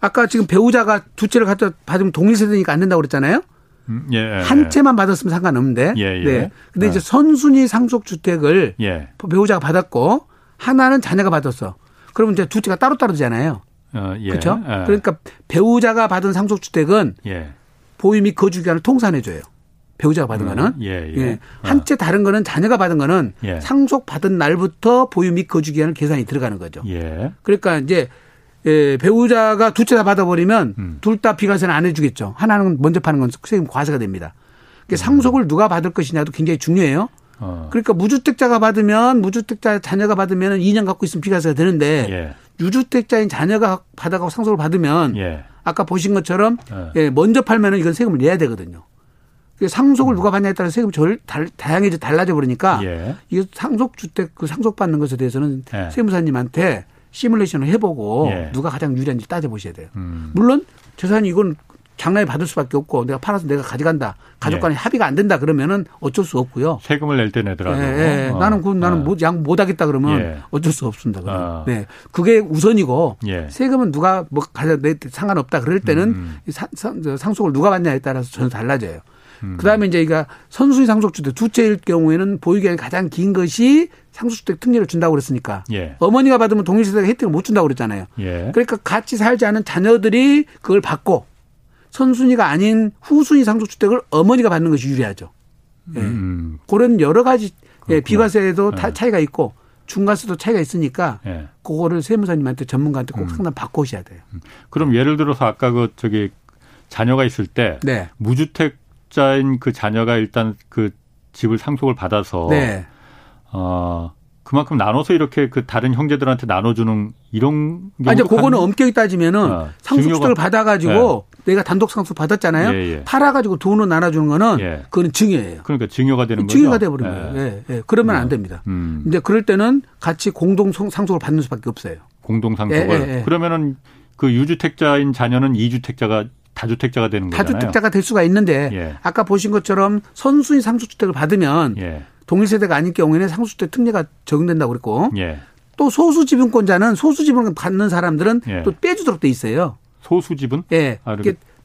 [SPEAKER 3] 아까 지금 배우자가 두 채를 갖다 받으면 동일 세대니까 안 된다고 그랬잖아요. 음, 예, 한 채만 받았으면 상관없는데. 예, 예. 네. 근데 이제 아. 선순위 상속 주택을 예. 배우자가 받았고 하나는 자녀가 받았어. 그러면 이제 두 채가 따로 따로잖아요. 어, 예. 그렇죠? 예. 그러니까 배우자가 받은 상속주택은 예. 보유 및 거주 기간을 통산해 줘요. 배우자가 받은 음, 거는 예, 예. 예. 한채 어. 다른 거는 자녀가 받은 거는 예. 상속 받은 날부터 보유 및 거주 기간을 계산이 들어가는 거죠. 예. 그러니까 이제 예, 배우자가 두 채 다 받아버리면 음. 둘다 비과세는 안 해주겠죠. 하나는 먼저 파는 건 세금 과세가 됩니다. 그러니까 음. 상속을 누가 받을 것이냐도 굉장히 중요해요. 어. 그러니까 무주택자가 받으면 무주택자 자녀가 받으면 2년 갖고 있으면 비과세가 되는데 예. 유주택자인 자녀가 받아가고 상속을 받으면 예. 아까 보신 것처럼 예. 예 먼저 팔면은 이건 세금을 내야 되거든요. 상속을 음. 누가 받냐에 따라 세금이 절, 다양해져 달라져 버리니까 예. 이 상속 주택 그 상속 받는 것에 대해서는 예. 세무사님한테 시뮬레이션을 해보고 예. 누가 가장 유리한지 따져 보셔야 돼요. 음. 물론 재산이 이건 장난에 받을 수밖에 없고 내가 팔아서 내가 가져간다. 가족 간에 예. 합의가 안 된다 그러면은 어쩔 수 없고요.
[SPEAKER 1] 세금을 낼 때 내더라도. 예,
[SPEAKER 3] 예. 어. 나는 그 나는 뭐, 양 못하겠다 그러면 예. 어쩔 수 없습니다. 그러면. 어. 네. 그게 우선이고 예. 세금은 누가 뭐 가져 내 상관없다 그럴 때는 음. 상, 상속을 누가 받냐에 따라서 전혀 달라져요. 음. 그다음에 이제 이가 선순위 상속주택 두 채일 경우에는 보유기간이 가장 긴 것이 상속주택 특례를 준다고 그랬으니까 예. 어머니가 받으면 동일세대가 혜택을 못 준다고 그랬잖아요. 예. 그러니까 같이 살지 않은 자녀들이 그걸 받고 선순위가 아닌 후순위 상속주택을 어머니가 받는 것이 유리하죠. 예. 음. 그런 여러 가지 예, 비과세에도 예. 차이가 있고 중과세도 차이가 있으니까 예. 그거를 세무사님한테 전문가한테 꼭 음. 상담 받고 오셔야 돼요. 음.
[SPEAKER 1] 그럼 예를 들어서 아까 그 저기 자녀가 있을 때 네. 무주택자인 그 자녀가 일단 그 집을 상속을 받아서 네. 어 그만큼 나눠서 이렇게 그 다른 형제들한테 나눠주는 이런
[SPEAKER 3] 아니 그거는 엄격히 따지면은 어, 상속주택을 받아가지고 예. 내가 단독 상속 받았잖아요. 예, 예. 팔아가지고 돈을 나눠주는 거는 예. 그거는 증여예요.
[SPEAKER 1] 그러니까 증여가 되는
[SPEAKER 3] 거죠. 증여가 돼버린 예. 거예요. 예, 예. 그러면 안 됩니다. 음. 이제 그럴 때는 같이 공동 상속을 받는 수밖에 없어요.
[SPEAKER 1] 공동 상속을 그러면은 그 유주택자인 자녀는 이주택자가 다주택자가 되는 거잖아요.
[SPEAKER 3] 다주택자가 될 수가 있는데 아까 보신 것처럼 선순위 상속주택을 받으면 동일 세대가 아닐 경우에는 상속주택 특례가 적용된다고 그랬고 예. 또 소수 지분권자는 소수 지분을 받는 사람들은 예. 또 빼주도록 돼 있어요.
[SPEAKER 1] 소수 지분?
[SPEAKER 3] 예. 아,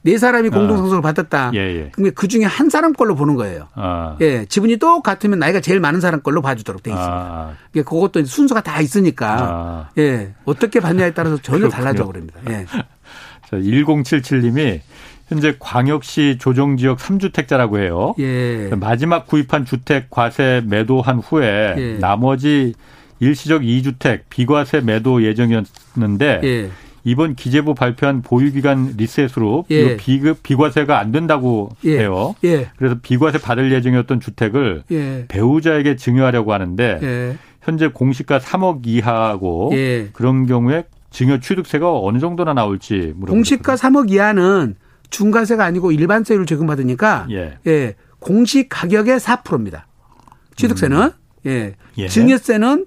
[SPEAKER 3] 네 사람이 공동 상속을 아. 받았다. 예, 예. 그러면 그 중에 한 사람 걸로 보는 거예요. 아. 예. 지분이 똑같으면 나이가 제일 많은 사람 걸로 봐주도록 돼 있습니다. 아. 예. 그것도 순서가 다 있으니까 아. 예. 어떻게 받냐에 따라서 전혀 달라져 버립니다. 예. [LAUGHS]
[SPEAKER 1] 자, 1077님이 현재 광역시 조정 지역 3주택자라고 해요. 예. 마지막 구입한 주택 과세 매도한 후에 예. 나머지 일시적 2주택 비과세 매도 예정이었는데 예. 이번 기재부 발표한 보유기간 리셋으로 예. 비급 비과세가 안 된다고 예. 해요. 예. 그래서 비과세 받을 예정이었던 주택을 예. 배우자에게 증여하려고 하는데 예. 현재 공시가 3억 이하고 예. 그런 경우에 증여 취득세가 어느 정도나 나올지 물어보겠습니다.
[SPEAKER 3] 공시가 3억 이하는 중과세가 아니고 일반세율 적용받으니까 예. 예. 공시 가격의 4%입니다. 취득세는 음. 예. 예. 증여세는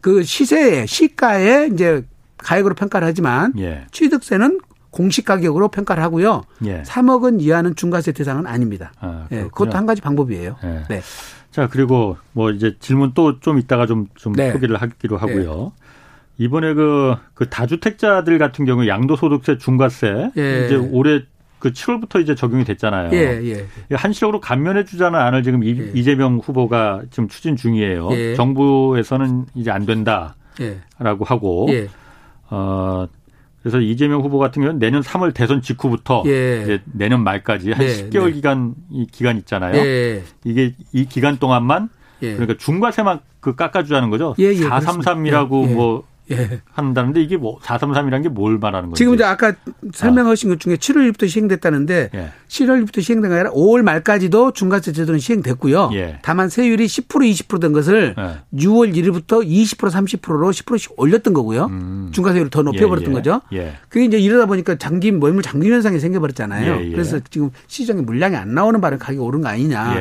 [SPEAKER 3] 그 시세에 시가에 이제 가액으로 평가를 하지만 예. 취득세는 공시 가격으로 평가를 하고요. 예. 3억 원 이하는 중과세 대상은 아닙니다. 아, 예, 그것도 한 가지 방법이에요. 예. 네.
[SPEAKER 1] 자 그리고 뭐 이제 질문 또 좀 이따가 좀좀 좀 네. 소개를 하기로 하고요. 네. 이번에 그, 그 다주택자들 같은 경우 양도소득세 중과세 예. 이제 올해 그 7월부터 이제 적용이 됐잖아요. 예, 예. 한시적으로 감면해 주자는 안을 지금 예. 이재명 후보가 지금 추진 중이에요. 예. 정부에서는 이제 안 된다라고 예. 하고 어 그래서 이재명 후보 같은 경우는 내년 3월 대선 직후부터 이제 내년 말까지 한 네, 10개월 네. 기간 이 기간 있잖아요. 이게 이 기간 동안만 그러니까 중과세만 그 깎아주자는 거죠. 예, 예, 433이라고 뭐 예. 한다는데 이게 뭐 433이라는 게 뭘 말하는 거죠?
[SPEAKER 3] 지금 이제 아까 설명하신 아. 것 중에 7월 1일부터 시행됐다는데 예. 7월 1일부터 시행된 게 아니라 5월 말까지도 중과세 제도는 시행됐고요. 예. 다만 세율이 10% 20%된 것을 예. 6월 1일부터 20% 30%로 10%씩 올렸던 거고요. 음. 중과세율을 더 높여버렸던 예, 예. 거죠. 예. 그게 이제 이러다 보니까 장기 매물 장기 현상이 생겨버렸잖아요. 그래서 지금 시장에 물량이 안 나오는 바람에 가격이 오른 거 아니냐.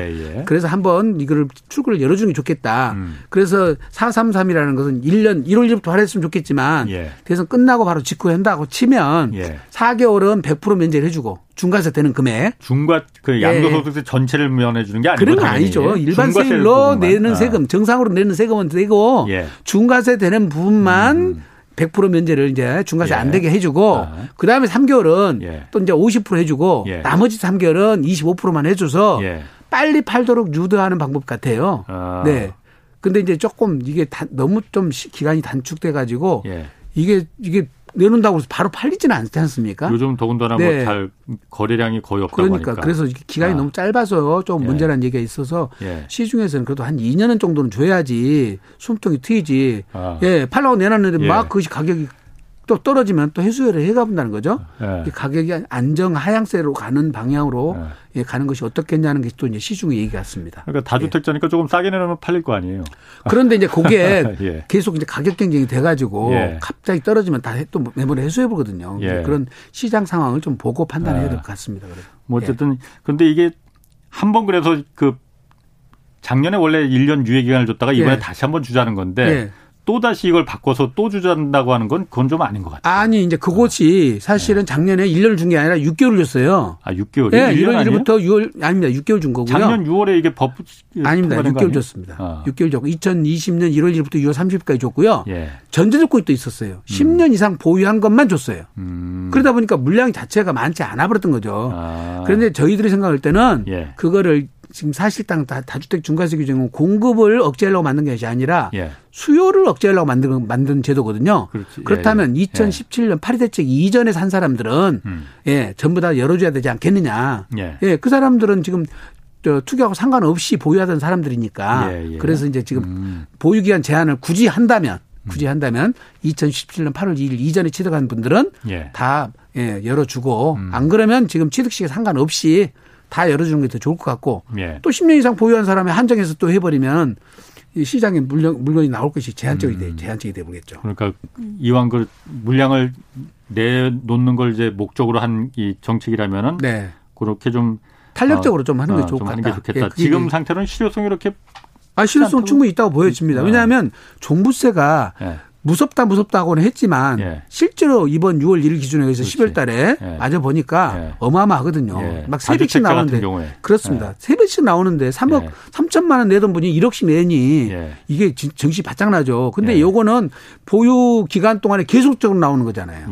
[SPEAKER 3] 그래서 한번 이거를 출구를 열어주는 게 좋겠다. 음. 그래서 433이라는 것은 1년 1월 1일부터 할애했 했으면 좋겠지만 예. 대선 끝나고 바로 직후에 한다고 치면 예. 4개월은 100% 면제를 해주고 중과세 되는 금액.
[SPEAKER 1] 중과 그 예. 양도소득세 예. 전체를 면해 주는 게 아니고
[SPEAKER 3] 그런 건 아니죠. 일반 세율로 내는 아. 세금, 정상으로 내는 세금은 되고 예. 중과세 되는 부분만 음. 100% 면제를 이제 중과세 예. 안 되게 해주고 아. 그 다음에 3개월은 예. 또 이제 50% 해주고 예. 나머지 3개월은 25%만 해줘서 예. 빨리 팔도록 유도하는 방법 같아요. 아. 네. 근데 이제 조금 이게 다, 너무 좀 기간이 단축돼 가지고 예. 이게 이게 내놓는다고 해서 바로 팔리지는 않지 않습니까?
[SPEAKER 1] 요즘 더군다나 뭐 네. 뭐잘 거래량이 거의 없다고
[SPEAKER 3] 그러니까 하니까. 그래서 기간이 아. 너무 짧아서 좀 예. 문제라는 얘기가 있어서 예. 시중에서는 그래도 한 2년은 정도는 줘야지 숨통이 트이지. 아. 예, 팔라고 내놨는데 예. 막 그것이 가격이 또 떨어지면 또 해수혈을 해가 본다는 거죠. 네. 가격이 안정 하향세로 가는 방향으로 네. 가는 것이 어떻겠냐는 게 또 이제 시중의 얘기 같습니다.
[SPEAKER 1] 그러니까 다주택자니까 예. 조금 싸게 내놓으면 팔릴 거 아니에요.
[SPEAKER 3] 그런데 이제 그게 [LAUGHS] 예. 계속 이제 가격 경쟁이 돼가지고 예. 갑자기 떨어지면 다 또 매물에 해소해 보거든요. 예. 그런 시장 상황을 좀 보고 판단해야 될 것 같습니다. 그래서.
[SPEAKER 1] 뭐 어쨌든 그런데 이게 한 번 그래서 그 작년에 원래 1년 유예 기간을 줬다가 이번에 다시 한 번 주자는 건데. 또 다시 이걸 바꿔서 또 주자한다고 하는 건 그건 좀 아닌 것 같아요.
[SPEAKER 3] 아니 이제 그곳이 사실은 네. 작년에 1년을 준 게 아니라 6개월 줬어요.
[SPEAKER 1] 아 6개월?
[SPEAKER 3] 네, 1월 1일부터 6월 아닙니다. 6개월 준 거고요.
[SPEAKER 1] 작년 6월에 이게 법
[SPEAKER 3] 아닙니다. 6개월 줬습니다. 아. 6개월 줬고 2020년 1월 1일부터 6월 30일까지 줬고요. 예. 전제조건이 또 있었어요. 10년 음. 이상 보유한 것만 줬어요. 음. 그러다 보니까 물량 자체가 많지 않아 버렸던 거죠. 아. 그런데 저희들이 생각할 때는 예. 그거를 지금 사실상 다, 다주택 중과세 규정은 공급을 억제하려고 만든 것이 아니라 예. 수요를 억제하려고 만든 만든 제도거든요. 그렇지. 그렇다면 예, 예. 2017년 파리 대책 이전에 산 사람들은 음. 예 전부 다 열어줘야 되지 않겠느냐. 예, 예그 사람들은 지금 저 투기하고 상관없이 보유하던 사람들이니까 예, 예. 그래서 이제 지금 음. 보유 기간 제한을 굳이 한다면 굳이 한다면 2017년 8월 2일 이전에 취득한 분들은 예. 다 예, 열어주고 음. 안 그러면 지금 취득 시기에 상관없이 다 열어주는 게 더 좋을 것 같고 예. 또 10년 이상 보유한 사람이 한정해서 또 해버리면 이 시장에 물량, 물건이 나올 것이 제한적이 돼, 음. 제한적이 돼 보겠죠.
[SPEAKER 1] 그러니까 이왕 그 물량을 내놓는 걸 이제 목적으로 한 이 정책이라면은 네. 그렇게 좀
[SPEAKER 3] 탄력적으로 어, 좀 하는 게 어, 좋을 것 같다.
[SPEAKER 1] 예, 지금 상태로는 실효성이 이렇게
[SPEAKER 3] 아, 실효성 충분히 있다고 보여집니다. 음. 왜냐하면 종부세가 예. 무섭다 무섭다고는 했지만 예. 실제로 이번 6월 1일 기준에 의해서 10월 달에 예. 맞아 보니까 예. 어마어마하거든요. 예. 막3 0씩 나오는데 그렇습니다. 3배씩 예. 나오는데 3억 3천만 원 내던 분이 1억씩 내니 예. 이게 정시 바짝 나죠. 근데 요거는 보유 기간 동안에 계속적으로 나오는 거잖아요.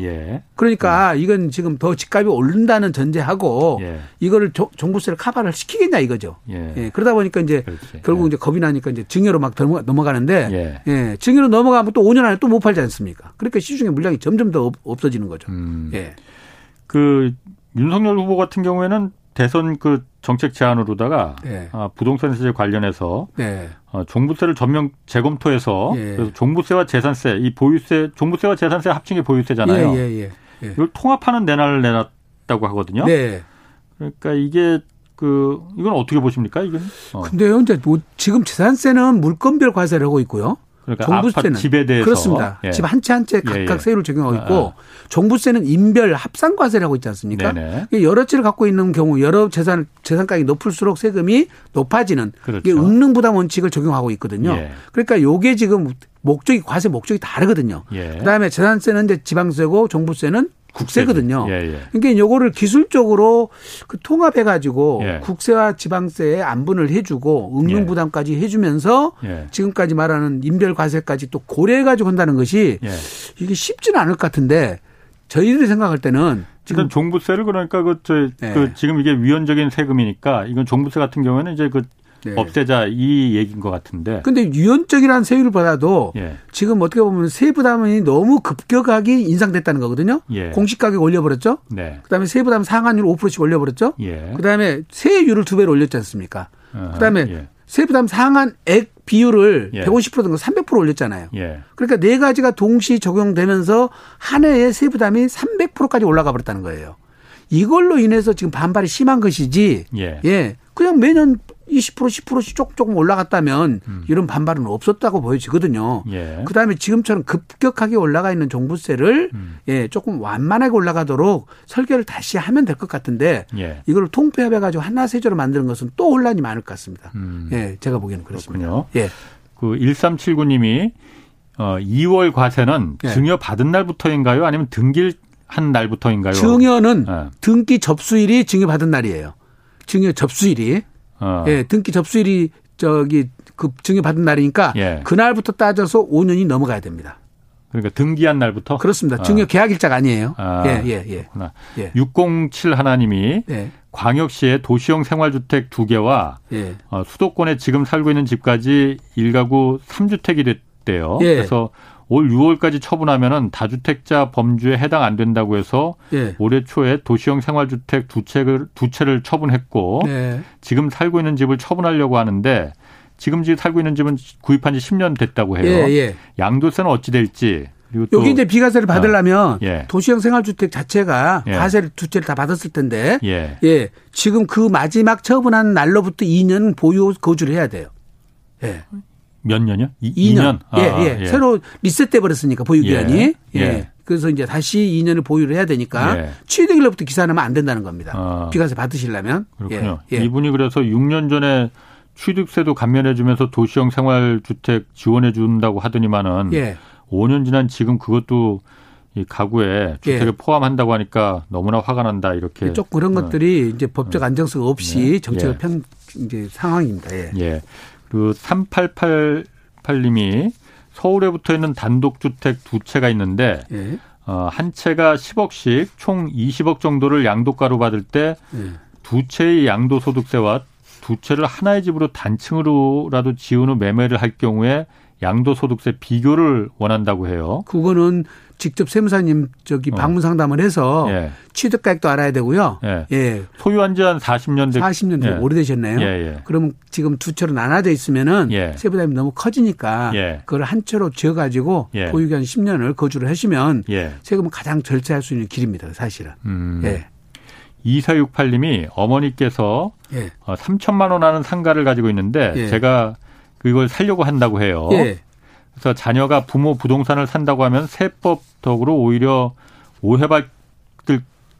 [SPEAKER 3] 그러니까 이건 지금 더 집값이 오른다는 전제하고 이거를 종부세를 카바를 시키겠냐 이거죠. 예. 그러다 보니까 이제 그렇지. 결국 이제 겁이 나니까 이제 증여로 막 넘어가는데 예. 증여로 넘어가면 또 5년 안에 또 못 팔지 않습니까? 그러니까 시중에 물량이 점점 더 없어지는 거죠. 음. 예.
[SPEAKER 1] 그 윤석열 후보 같은 경우에는 대선 그 정책 제안으로다가 네. 아, 부동산 세제 관련해서 네. 어, 종부세를 전면 재검토해서 예. 그래서 종부세와 재산세 이 보유세 종부세와 재산세 합친 게 보유세잖아요. 예, 예, 예, 예. 이걸 통합하는 내날을 내놨다고 하거든요. 네. 그러니까 이게 그 이건 어떻게 보십니까? 이건.
[SPEAKER 3] 어. 근데요, 이제 뭐 지금 재산세는 물건별 과세를 하고 있고요.
[SPEAKER 1] 그러니까 종부세는 집에 대해서
[SPEAKER 3] 그렇습니다. 예. 집한 채 한 채 각각 예, 예. 세율을 적용하고 있고 아. 종부세는 인별 합산과세를 하고 있지 않습니까? 네네. 여러 채를 갖고 있는 경우 여러 재산 재산가격이 높을수록 세금이 높아지는 그렇죠. 이게 응능 부담 원칙을 적용하고 있거든요. 예. 그러니까 요게 지금 목적이 과세 목적이 다르거든요. 예. 그다음에 재산세는 이제 지방세고 종부세는 국세거든요. 예, 예. 그러니까 요거를 기술적으로 그 통합해 가지고 예. 국세와 지방세에 안분을 해 주고 응용 예. 부담까지 해 주면서 예. 지금까지 말하는 인별 과세까지 또 고려해 가지고 한다는 것이 예. 이게 쉽지는 않을 것 같은데 저희들이 생각할 때는
[SPEAKER 1] 지금 종부세를 그러니까 그, 저, 그 지금 이게 위헌적인 세금이니까 이건 종부세 같은 경우에는 이제 그 네. 없애자 이 얘기인 것 같은데.
[SPEAKER 3] 근데 유연적이라는 세율을 받아도 예. 지금 어떻게 보면 세부 담이 너무 급격하게 인상됐다는 거거든요. 예. 공시 가격 올려버렸죠. 네. 그다음에 세부 담 상한율 5%씩 올려버렸죠. 예. 그다음에 세율을 두 배로 올렸지 않습니까? 어 그다음에 예. 세부 담 상한액 비율을 예. 150%든 거300% 올렸잖아요. 예. 그러니까 네 가지가 동시 적용되면서 한 해에 세부 담이 300%까지 올라가 버렸다는 거예요. 이걸로 인해서 지금 반발이 심한 것이지. 예. 예. 그냥 매년 20% 10%씩 조금 조금 올라갔다면 음. 이런 반발은 없었다고 보여지거든요. 예. 그다음에 지금처럼 급격하게 올라가 있는 종부세를 음. 예, 조금 완만하게 올라가도록 설계를 다시 하면 될 것 같은데 예. 이걸 통폐합해 가지고 하나 세조로 만드는 것은 또 혼란이 많을 것 같습니다. 음. 예, 제가 보기에는 그렇습니다. 그렇군요. 예.
[SPEAKER 1] 그 1379님이 어 2월 과세는 예. 증여 받은 날부터인가요? 아니면 등기를 한 날부터인가요?
[SPEAKER 3] 증여는 예. 등기 접수일이 증여 받은 날이에요. 증여 접수일이 어. 예, 등기 접수일이 저기 그 증여 받은 날이니까 예. 그날부터 따져서 5년이 넘어가야 됩니다.
[SPEAKER 1] 그러니까 등기한 날부터
[SPEAKER 3] 그렇습니다. 어. 증여 계약 일자가 아니에요. 아, 예, 예, 예.
[SPEAKER 1] 그렇구나. 예. 607 하나님이 예. 광역시의 도시형 생활주택 두 개와 예. 어, 수도권에 지금 살고 있는 집까지 일가구 3주택이 됐대요. 예. 그래서 올 6월까지 처분하면은 다주택자 범주에 해당 안 된다고 해서 예. 올해 초에 도시형 생활주택 두 채를 두 채를 처분했고 네. 지금 살고 있는 집을 처분하려고 하는데 지금 집 살고 있는 집은 구입한 지 10년 됐다고 해요. 예, 예. 양도세는 어찌 될지
[SPEAKER 3] 그리고 여기 이제 비과세를 받으려면 어, 예. 도시형 생활주택 자체가 예. 과세를 두 채를 다 받았을 텐데 예. 예. 지금 그 마지막 처분한 날로부터 2년 보유 거주를 해야 돼요. 예.
[SPEAKER 1] 몇 년이요?
[SPEAKER 3] 2, 년. 아, 예, 예, 새로 리셋돼 버렸으니까 보유 기간이. 예. 예. 예. 그래서 이제 다시 2년을 보유를 해야 되니까 예. 취득일로부터 기산하면 안 된다는 겁니다. 아. 비과세 받으시려면.
[SPEAKER 1] 그렇군요. 예. 예. 이분이 그래서 6년 전에 취득세도 감면해 주면서 도시형 생활주택 지원해 준다고 하더니만은 예. 5년 지난 지금 그것도 이 가구에 주택에 예. 포함한다고 하니까 너무나 화가 난다 이렇게
[SPEAKER 3] 쪽 그런 어. 것들이 이제 법적 어. 안정성 없이 네. 정책을 예. 편 이제 상황입니다. 예.
[SPEAKER 1] 예. 그 3888님이 서울에 붙어 있는 단독주택 두 채가 있는데 예. 어, 한 채가 10억씩 총 20억 정도를 양도가로 받을 때두 예. 채의 양도소득세와 두 채를 하나의 집으로 단층으로라도 지은 후 매매를 할 경우에 양도소득세 비교를 원한다고 해요.
[SPEAKER 3] 그거는 직접 세무사님 저기 어. 방문 상담을 해서 예. 취득가액도 알아야 되고요. 예.
[SPEAKER 1] 예. 소유한 지 한 40년 돼.
[SPEAKER 3] 40년 돼 예. 오래되셨네요. 예, 예. 그러면 지금 두 채로 나눠져 있으면은 예. 세부담이 너무 커지니까 예. 그걸 한 채로 지어 가지고 보유 기간 10년을 거주를 하시면 세금은 가장 절제할 수 있는 길입니다. 사실은. 음. 예.
[SPEAKER 1] 2468님이 어머니께서 예. 3천만 어, 원 하는 상가를 가지고 있는데 제가 그걸 살려고 한다고 해요. 그래서 자녀가 부모 부동산을 산다고 하면 세법적으로 오히려 오해받을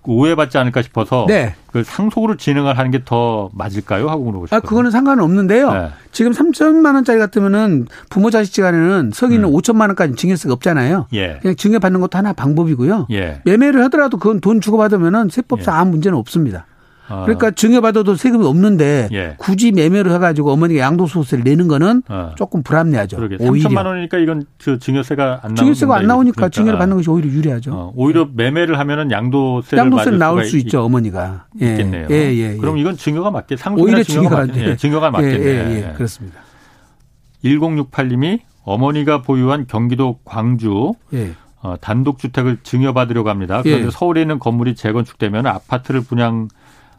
[SPEAKER 1] 오해받지 않을까 싶어서 네. 그 상속으로 진행을 하는 게 더 맞을까요? 하고 물어보고 싶어요.
[SPEAKER 3] 아, 그거는 상관은 없는데요. 네. 지금 3천만 원짜리 같으면은 부모 자식 간에는 성인은 음. 5천만 원까지 증여세가 없잖아요. 예. 그냥 증여 받는 것도 하나 방법이고요. 예. 매매를 하더라도 그건 돈 주고 받으면은 세법상 예. 아무 문제는 없습니다. 어. 그러니까 증여받아도 세금이 없는데 예. 굳이 매매를 해가지고 어머니가 양도소득세를 내는 거는 어. 조금 불합리하죠.
[SPEAKER 1] 그러게. 오히려. 3천만 원이니까 이건 그 증여세가 안
[SPEAKER 3] 증여세가 안 나오니까 그러니까. 증여를 받는 것이 오히려 유리하죠. 어.
[SPEAKER 1] 오히려 매매를 하면은 양도세를
[SPEAKER 3] 양도세를 나올 수 있죠 어머니가.
[SPEAKER 1] 예. 있겠네요. 예, 예, 예. 그럼 이건 증여가 맞게
[SPEAKER 3] 상속이나 증여가,
[SPEAKER 1] 맞, 예, 증여가. 예, 예,
[SPEAKER 3] 예, 그렇습니다.
[SPEAKER 1] 1068님이 어머니가 보유한 경기도 광주 예. 어, 단독주택을 증여받으려고 합니다. 그런데 예. 서울에 있는 건물이 재건축되면 아파트를 분양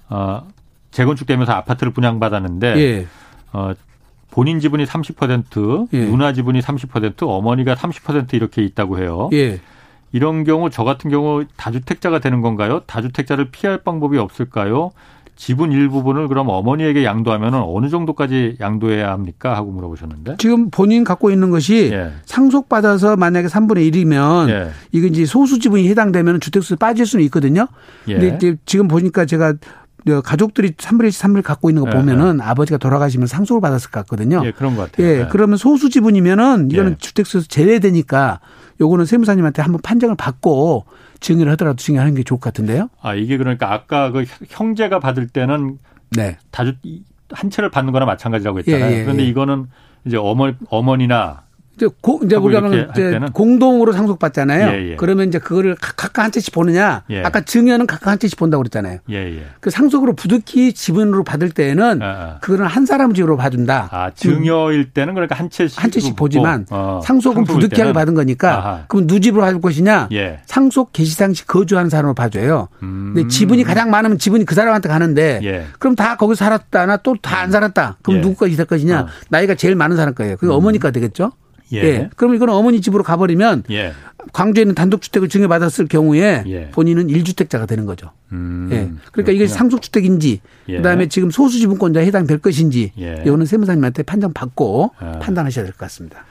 [SPEAKER 1] 어, 재건축되면서 아파트를 분양받았는데 예. 어, 본인 지분이 30%, 예. 누나 지분이 30%, 어머니가 30% 이렇게 있다고 해요. 예. 이런 경우 저 같은 경우 다주택자가 되는 건가요? 다주택자를 피할 방법이 없을까요? 지분 일부분을 그럼 어머니에게 양도하면 어느 정도까지 양도해야 합니까? 하고 물어보셨는데.
[SPEAKER 3] 지금 본인 갖고 있는 것이 예. 상속받아서 만약에 3분의 1이면 예. 이건 이제 소수 지분이 해당되면 주택수에 빠질 수는 있거든요. 예. 근데 이제 지금 보니까 제가 가족들이 3분의 1, 3분을 갖고 있는 거 예, 보면은 예. 아버지가 돌아가시면 상속을 받았을 것 같거든요.
[SPEAKER 1] 예, 그런 것 같아요.
[SPEAKER 3] 예, 예. 그러면 소수 지분이면은 이거는 예. 주택수에서 제외되니까 요거는 세무사님한테 한번 판정을 받고 증여를 하더라도 증여하는 게 좋을 것 같은데요.
[SPEAKER 1] 아, 이게 그러니까 아까 그 형제가 받을 때는 네. 다주 한 채를 받는 거나 마찬가지라고 했잖아요. 예, 예, 그런데 이거는 이제 어머 어머니나
[SPEAKER 3] 이제 고, 이제 우리가 이제 공동으로 상속받잖아요. 예, 예. 그러면 이제 그거를 각각 한 채씩 보느냐. 예. 아까 증여는 각각 한 채씩 본다고 그랬잖아요. 예, 예. 그 상속으로 부득이 지분으로 받을 때는 아, 아. 그거는 한 사람 집으로 봐준다.
[SPEAKER 1] 아, 증여일 때는 그러니까 한 채씩
[SPEAKER 3] 한 채씩 보지만 어, 상속은 부득이하게 받은 거니까 아하. 그럼 누집으로 할 것이냐. 예. 상속 개시상 시 거주하는 사람을 봐줘요. 음. 근데 지분이 가장 많으면 지분이 그 사람한테 가는데 예. 그럼 다 거기서 살았다나 또 다 안 살았다. 그럼 예. 누구 것이 될 것이냐. 어. 나이가 제일 많은 사람 거예요. 그게 음. 어머니가 되겠죠. 예. 예. 그럼 이거는 어머니 집으로 가버리면 예. 광주에 있는 단독주택을 증여받았을 경우에 예. 본인은 1주택자가 되는 거죠. 음. 예. 그러니까 그렇구나. 이게 상속주택인지 예. 그다음에 지금 소수지분권자에 해당될 것인지 예. 이거는 세무사님한테 판정받고 아. 판단하셔야 될 것 같습니다.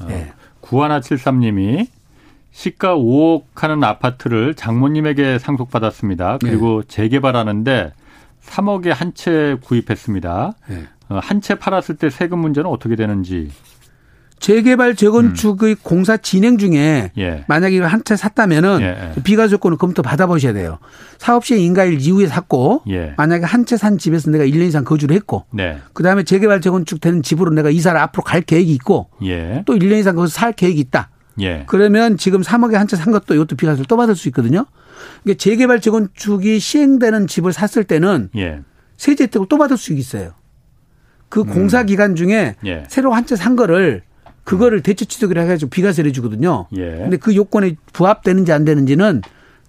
[SPEAKER 1] 어. 예. 구하나 73님이 시가 5억 하는 아파트를 장모님에게 상속받았습니다. 그리고 네. 재개발하는데 3억에 한 채 구입했습니다. 네. 어, 한채 팔았을 때 세금 문제는 어떻게 되는지
[SPEAKER 3] 재개발 재건축의 음. 공사 진행 중에 예. 만약에 한 채 샀다면은 예. 비과세 조건을 검토 받아보셔야 돼요. 사업 시행 인가일 이후에 샀고 예. 만약에 한 채 산 집에서 내가 1년 이상 거주를 했고 네. 그다음에 재개발 재건축 되는 집으로 내가 이사를 앞으로 갈 계획이 있고 예. 또 1년 이상 거기서 살 계획이 있다. 예. 그러면 지금 3억에 한 채 산 것도 이것도 비과세를 또 받을 수 있거든요. 그러니까 재개발 재건축이 시행되는 집을 샀을 때는 예. 세제 혜택을 또 받을 수 있어요. 그 음. 공사 기간 중에 새로 한 채 산 거를 그거를 대체 취득을 해가지고 비과세를 해주거든요. 예. 근데 그 요건에 부합되는지 안 되는지는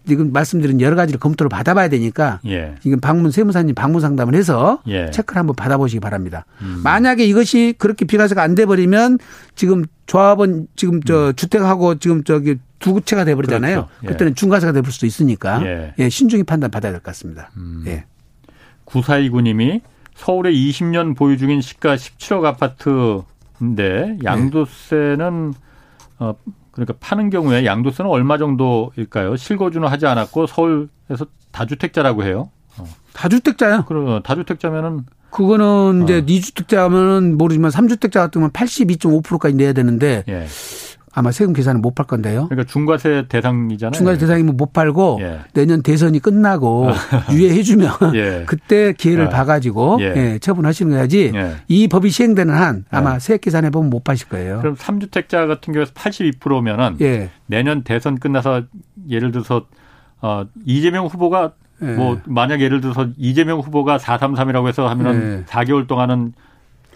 [SPEAKER 3] 지금 말씀드린 여러 가지를 검토를 받아봐야 되니까 예. 지금 방문 세무사님 방문 상담을 해서 예. 체크를 한번 받아보시기 바랍니다. 음. 만약에 이것이 그렇게 비과세가 안 돼 버리면 지금 조합은 지금 저 음. 주택하고 지금 저기 두 채가 돼 버리잖아요. 그렇죠. 예. 그때는 중과세가 돼볼 수도 있으니까 예. 예. 신중히 판단 받아야 될 것 같습니다. 음. 예.
[SPEAKER 1] 구사이구님이 서울에 20년 보유 중인 시가 17억 아파트 근데 양도세는 어 그러니까 파는 경우에 양도세는 얼마 정도일까요? 실거주는 하지 않았고 서울에서 다주택자라고 해요.
[SPEAKER 3] 어. 다주택자요?
[SPEAKER 1] 그럼 다주택자면은
[SPEAKER 3] 그거는 이제 어. 2주택자면은 모르지만 3주택자 같으면 82.5%까지 내야 되는데 예. 아마 세금 계산을 못 팔 건데요.
[SPEAKER 1] 그러니까 중과세 대상이잖아요.
[SPEAKER 3] 중과세 대상이면 못 팔고 예. 내년 대선이 끝나고 [LAUGHS] 유예해주면 예. 그때 기회를 아. 봐가지고 예. 예. 처분하시는 거야지 예. 이 법이 시행되는 한 아마 예. 세액 계산해 보면 못 파실 거예요.
[SPEAKER 1] 그럼 3주택자 같은 경우에서 82%면은 내년 대선 끝나서 예를 들어서 어 이재명 후보가 뭐 만약 예를 들어서 이재명 후보가 433이라고 해서 하면은 4개월 동안은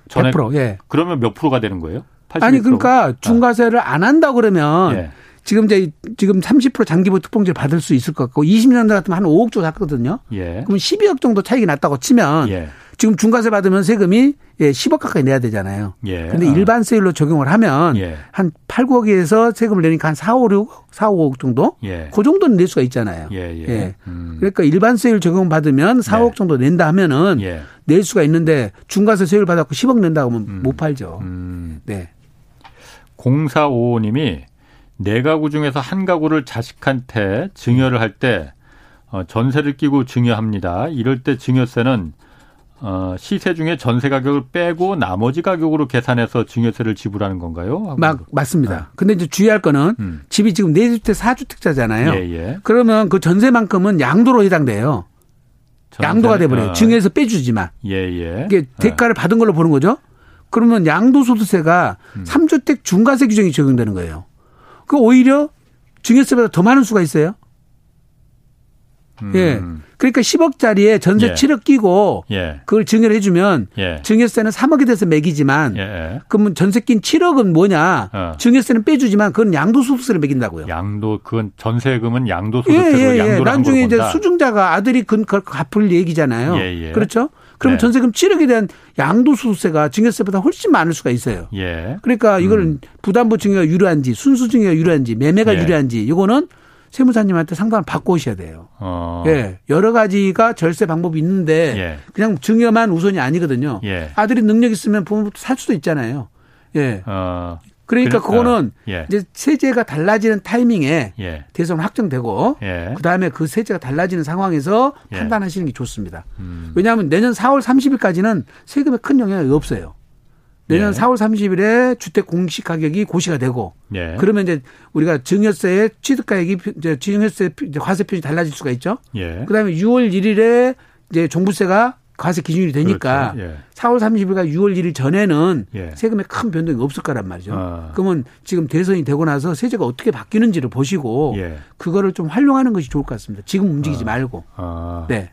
[SPEAKER 3] 전에 100%, 예.
[SPEAKER 1] 그러면 몇 프로가 되는 거예요?
[SPEAKER 3] 아니 그러니까 중과세를 안 한다 그러면 예. 지금 이제 지금 30% 장기부 특공제를 받을 수 있을 것 같고 20년 같으면 한 5억 정도 샀거든요. 예. 그럼 12억 정도 차익이 났다고 치면 예. 지금 중과세 받으면 세금이 예, 10억 가까이 내야 되잖아요. 예. 근데 일반 세율로 적용을 하면 예. 한 8, 9억에서 세금을 내니까 한 4, 5, 6, 4, 5억 정도? 예. 그 정도는 낼 수가 있잖아요. 예. 예. 예. 음. 그러니까 일반 세율 적용 받으면 4, 5억 정도 낸다 하면은 낼 수가 있는데 중과세 세율 받았고 10억 낸다고 하면 음. 못 팔죠. 음. 네.
[SPEAKER 1] 0455님이 네 가구 중에서 한 가구를 자식한테 증여를 할때 어, 전세를 끼고 증여합니다. 이럴 때 증여세는 어, 시세 중에 전세 가격을 빼고 나머지 가격으로 계산해서 증여세를 지불하는 건가요?
[SPEAKER 3] 막 맞습니다. 아. 근데 이제 주의할 거는 음. 집이 지금 4주택, 4주택자잖아요. 예, 예. 그러면 그 전세만큼은 양도로 해당돼요. 전세, 양도가 돼버려요. 어. 증여해서 빼주지만. 예, 예. 이게 대가를 어. 받은 걸로 보는 거죠. 그러면 양도소득세가 음. 3주택 중과세 규정이 적용되는 거예요. 그 오히려 증여세보다 더 많은 수가 있어요. 음. 예. 그러니까 10억짜리에 전세 예. 7억 끼고 예. 그걸 증여를 해주면 예. 증여세는 3억이 돼서 매기지만 예. 그러면 전세 낀 7억은 뭐냐 어. 증여세는 빼주지만 그건 양도소득세를 매긴다고요.
[SPEAKER 1] 양도 그건 전세금은 양도소득세로 예, 예, 양도를
[SPEAKER 3] 나중에 이제 수증자가 아들이 그걸 갚을 얘기잖아요. 그렇죠? 그러면 네. 전세금 7억에 대한 양도소득세가 증여세보다 훨씬 많을 수가 있어요. 예. 그러니까 이걸 음. 부담부 증여가 유리한지 순수 증여가 유리한지 매매가 예. 유리한지 이거는 세무사님한테 상담을 받고 오셔야 돼요. 어. 예. 여러 가지가 절세 방법이 있는데 예. 그냥 증여만 우선이 아니거든요. 예. 아들이 능력 있으면 부모부터 살 수도 있잖아요. 예. 어. 그러니까 그거는 예. 이제 세제가 달라지는 타이밍에 예. 대선 확정되고 예. 그다음에 그 세제가 달라지는 상황에서 예. 판단하시는 게 좋습니다. 음. 왜냐하면 내년 4월 30일까지는 세금에 큰 영향이 없어요. 내년 예. 4월 30일에 주택 공시 가격이 고시가 되고 예. 그러면 이제 우리가 증여세의 취득가액이 이제 증여세 과세 표준이 달라질 수가 있죠. 예. 그다음에 6월 1일에 이제 종부세가 과세 기준이 되니까 그렇죠. 예. 4월 30일과 6월 1일 전에는 예. 세금에 큰 변동이 없을 거란 말이죠. 아. 그러면 지금 대선이 되고 나서 세제가 어떻게 바뀌는지를 보시고 예. 그거를 좀 활용하는 것이 좋을 것 같습니다. 지금 움직이지 아. 말고. 아. 네.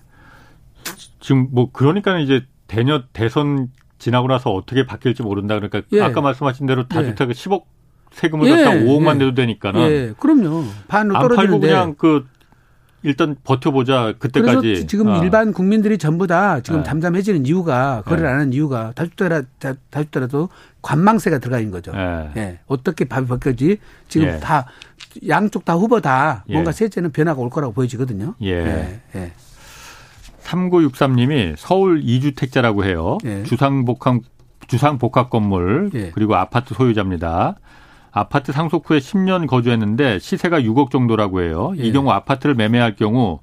[SPEAKER 1] 지금 뭐 그러니까 이제 대년 대선 지나고 나서 어떻게 바뀔지 모른다 그러니까 예. 아까 말씀하신 대로 다주택 예. 10억 세금을 갖다 5억만 예. 내도 되니까는
[SPEAKER 3] 예. 그럼요. 반으로 떨어지는데
[SPEAKER 1] 그냥 그 일단 버텨보자 그때까지.
[SPEAKER 3] 그래서 지금 어. 일반 국민들이 전부 다 지금 네. 잠잠해지는 이유가 거래를 네. 안 하는 이유가 다주더라 다주더라도 관망세가 들어가 있는 거죠. 네. 예. 어떻게 밥이 바뀌지 지금 예. 다 양쪽 다 후보 다 예. 뭔가 세제는 변화가 올 거라고 보여지거든요. 예. 예. 예.
[SPEAKER 1] 3963님이 서울 2주택자라고 해요. 예. 주상복합 주상복합 건물 예. 그리고 아파트 소유자입니다. 아파트 상속 후에 10년 거주했는데 시세가 6억 정도라고 해요. 예. 이 경우 아파트를 매매할 경우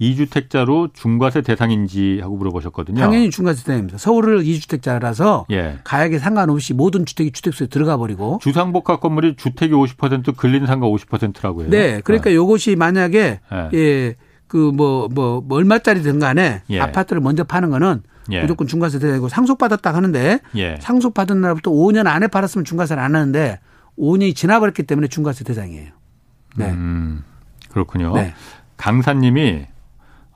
[SPEAKER 1] 2주택자로 중과세 대상인지 하고 물어보셨거든요.
[SPEAKER 3] 당연히 중과세 대상입니다. 서울을 2주택자라서 예. 가액에 상관없이 모든 주택이 주택수에 들어가 버리고
[SPEAKER 1] 주상복합 건물이 주택이 50% 근린 상가 50%라고 해요.
[SPEAKER 3] 네. 그러니까 네. 요것이 만약에 네. 예. 그 뭐, 뭐, 뭐, 얼마짜리든 간에 예. 아파트를 먼저 파는 거는 예. 무조건 중과세 대상이고 상속받았다 하는데 예. 상속받은 날부터 5년 안에 팔았으면 중과세를 안 하는데 5년이 지나버렸기 때문에 중과세 대상이에요. 네. 음,
[SPEAKER 1] 그렇군요. 네. 강사님이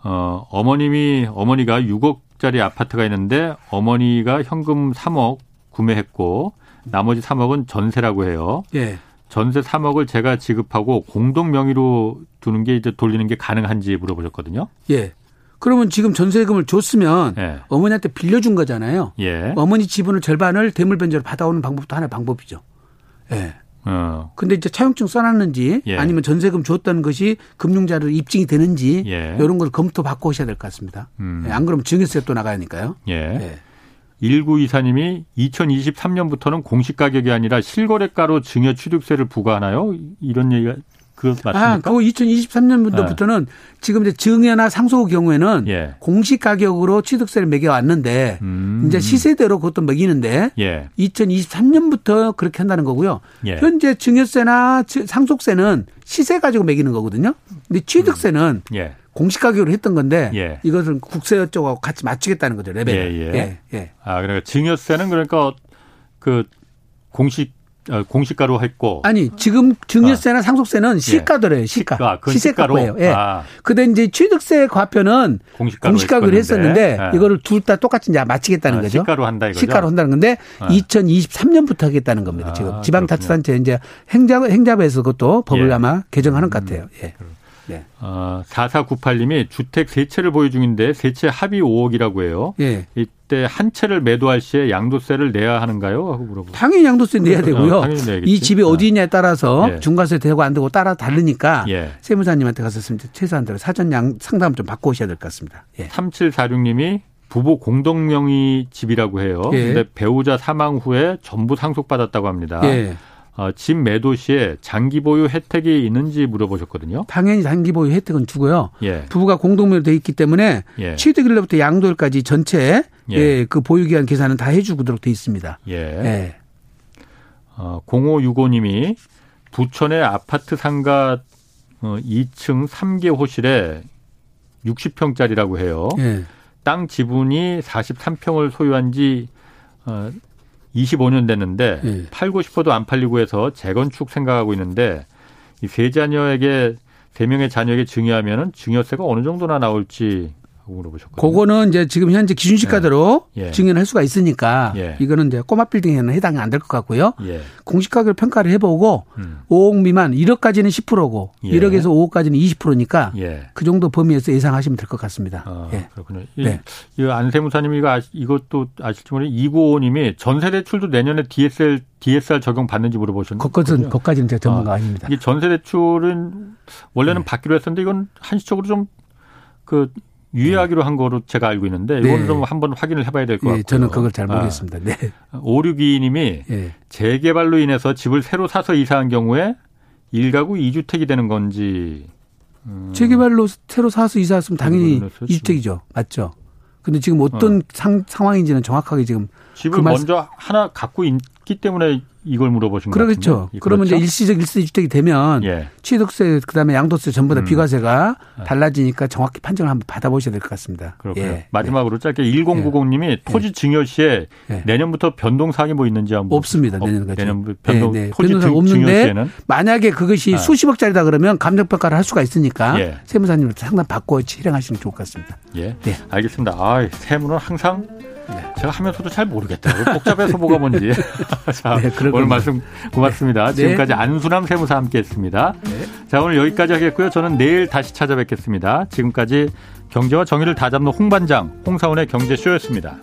[SPEAKER 1] 어, 어머님이 어머니가 6억짜리 아파트가 있는데 어머니가 현금 3억 구매했고 나머지 3억은 전세라고 해요. 예. 전세 3억을 제가 지급하고 공동 명의로 두는 게 이제 돌리는 게 가능한지 물어보셨거든요.
[SPEAKER 3] 예. 그러면 지금 전세금을 줬으면 예. 어머니한테 빌려준 거잖아요. 예. 어머니 지분을 절반을 대물변제로 받아오는 방법도 하나의 방법이죠. 예. 어. 근데 이제 차용증 써놨는지 예. 아니면 전세금 줬다는 것이 금융자료 입증이 되는지 예. 이런 걸 검토 받고 오셔야 될 것 같습니다. 음. 예. 안 그러면 증여세 또 나가니까요. 예. 예.
[SPEAKER 1] 1924님이 2023년부터는 공시 가격이 아니라 실거래가로 증여 취득세를 부과하나요? 이런 얘기가 그 맞습니까? 아,
[SPEAKER 3] 그거 2023년부터는 네. 지금 이제 증여나 상속 경우에는 예. 공시 가격으로 취득세를 매겨 왔는데 음. 이제 시세대로 그것도 매기는데 예. 2023년부터 그렇게 한다는 거고요. 예. 현재 증여세나 상속세는 시세 가지고 매기는 거거든요. 근데 취득세는 음. 예. 공시 가격으로 했던 건데 예. 이것은 국세 쪽하고 같이 맞추겠다는 거죠 레벨. 예, 예. 예,
[SPEAKER 1] 예. 아 그러니까 증여세는 그러니까 그 공식 어, 공시가로 했고
[SPEAKER 3] 아니 지금 증여세나 아. 상속세는 시가더래요 시가, 시가 그 시세가예요. 예. 아. 근데 이제 취득세 과표는 공시가로, 공시가로 했었는데 네. 이거를 둘 다 똑같이 이제 맞추겠다는 아, 거죠.
[SPEAKER 1] 시가로 한다 이거죠.
[SPEAKER 3] 시가로 한다는 건데 아. 2023년부터 하겠다는 겁니다. 아, 지금 지방자치단체 이제 행자 행자부에서 그것도 법을 예. 아마 개정하는 것 같아요. 예.
[SPEAKER 1] 네. 어, 4498님이 주택 세 채를 보유 중인데 세 채 합의 5억이라고 해요. 예. 이때 한 채를 매도할 시에 양도세를 내야 하는가요? 하고 물어보고.
[SPEAKER 3] 당연히 양도세 내야 되고요. 어, 이 집이 어디 있냐에 따라서 예. 중과세 되고 안 되고 따라 다르니까 예. 세무사님한테 가서 최소한대로 사전 양 상담 좀 받고 오셔야 될 것 같습니다.
[SPEAKER 1] 예. 3746님이 부부 공동명의 집이라고 해요. 예. 근데 배우자 사망 후에 전부 상속받았다고 합니다. 예. 어, 집 매도 시에 장기 보유 혜택이 있는지 물어보셨거든요.
[SPEAKER 3] 당연히 장기 보유 혜택은 주고요. 예. 부부가 공동묘로 돼 있기 때문에 예. 취득일로부터 양도일까지 전체 예. 예. 그 보유 기간 계산은 다 해주도록 돼 있습니다. 예. 예.
[SPEAKER 1] 어, 0565님이 부천의 아파트 상가 어, 2층 3개 호실에 60평짜리라고 해요. 예. 땅 지분이 43평을 소유한 지 어, 25년 됐는데 예. 팔고 싶어도 안 팔리고 해서 재건축 생각하고 있는데 이 세 자녀에게 세 명의 자녀에게 증여하면은 증여세가 어느 정도나 나올지 물어보셨거든요.
[SPEAKER 3] 그거는 이제 지금 현재 기준시가대로 예. 예. 증여를 할 수가 있으니까 예. 이거는 이제 꼬마 빌딩에는 해당이 안 될 것 같고요. 예. 공시가격 평가를 해보고 음. 5억 미만 1억까지는 10%고 예. 1억에서 5억까지는 20%니까 예. 그 정도 범위에서 예상하시면 될 것 같습니다. 아,
[SPEAKER 1] 예. 그렇군요. 네. 이 안세무사님 이거 아시, 이것도 아실지 모르 이구호님이 전세 대출도 내년에 DSL DSR 적용 받는지 물어보셨는데
[SPEAKER 3] 그것은 그까지는 제가 전문가 아, 닙니다
[SPEAKER 1] 이게 전세 대출은 원래는 받기로 했었는데 이건 한시적으로 좀그 유예하기로 한 거로 제가 알고 있는데 이거는 네. 좀 한번 확인을 해봐야 될것 네, 같고요.
[SPEAKER 3] 저는 그걸 잘 모르겠습니다. 네.
[SPEAKER 1] 5622님이 네. 재개발로 인해서 집을 새로 사서 이사한 경우에 1가구 2주택이 되는 건지.
[SPEAKER 3] 음. 재개발로 새로 사서 이사했으면 당연히 2주택이죠. 맞죠? 근데 지금 어떤 어. 상, 상황인지는 정확하게 지금
[SPEAKER 1] 집을 그 먼저 하나 갖고 있 기 때문에 이걸 물어보신 거죠.
[SPEAKER 3] 그렇죠. 그러면 그렇죠? 이제 일시적 일시 주택이 되면 예. 취득세 그다음에 양도세 전부 다 음. 비과세가 아. 달라지니까 정확히 판정을 한번 받아보셔야 될 것 같습니다.
[SPEAKER 1] 그렇군요. 예. 마지막으로 짧게 1090님이 예. 토지 증여 시에 예. 내년부터 변동 사항이 뭐 있는지 한번
[SPEAKER 3] 없습니다. 내년까지.
[SPEAKER 1] 내년 변동 네, 네. 토지 증, 없는데 시에는
[SPEAKER 3] 만약에 그것이 아. 수십억짜리다 그러면 감정 평가를 할 수가 있으니까 예. 세무사님한테 상담 받고 실행하시면 좋을 것 같습니다.
[SPEAKER 1] 예. 네. 알겠습니다. 아, 세무는 항상 네. 제가 하면서도 잘 모르겠다. 복잡해서 뭐가 뭔지. [LAUGHS] 자, 네, 오늘 말씀 고맙습니다. 네. 지금까지 안순남 세무사 함께했습니다. 네. 자, 오늘 여기까지 하겠고요. 저는 내일 다시 찾아뵙겠습니다. 지금까지 경제와 정의를 다잡는 홍반장 홍사원의 경제쇼였습니다.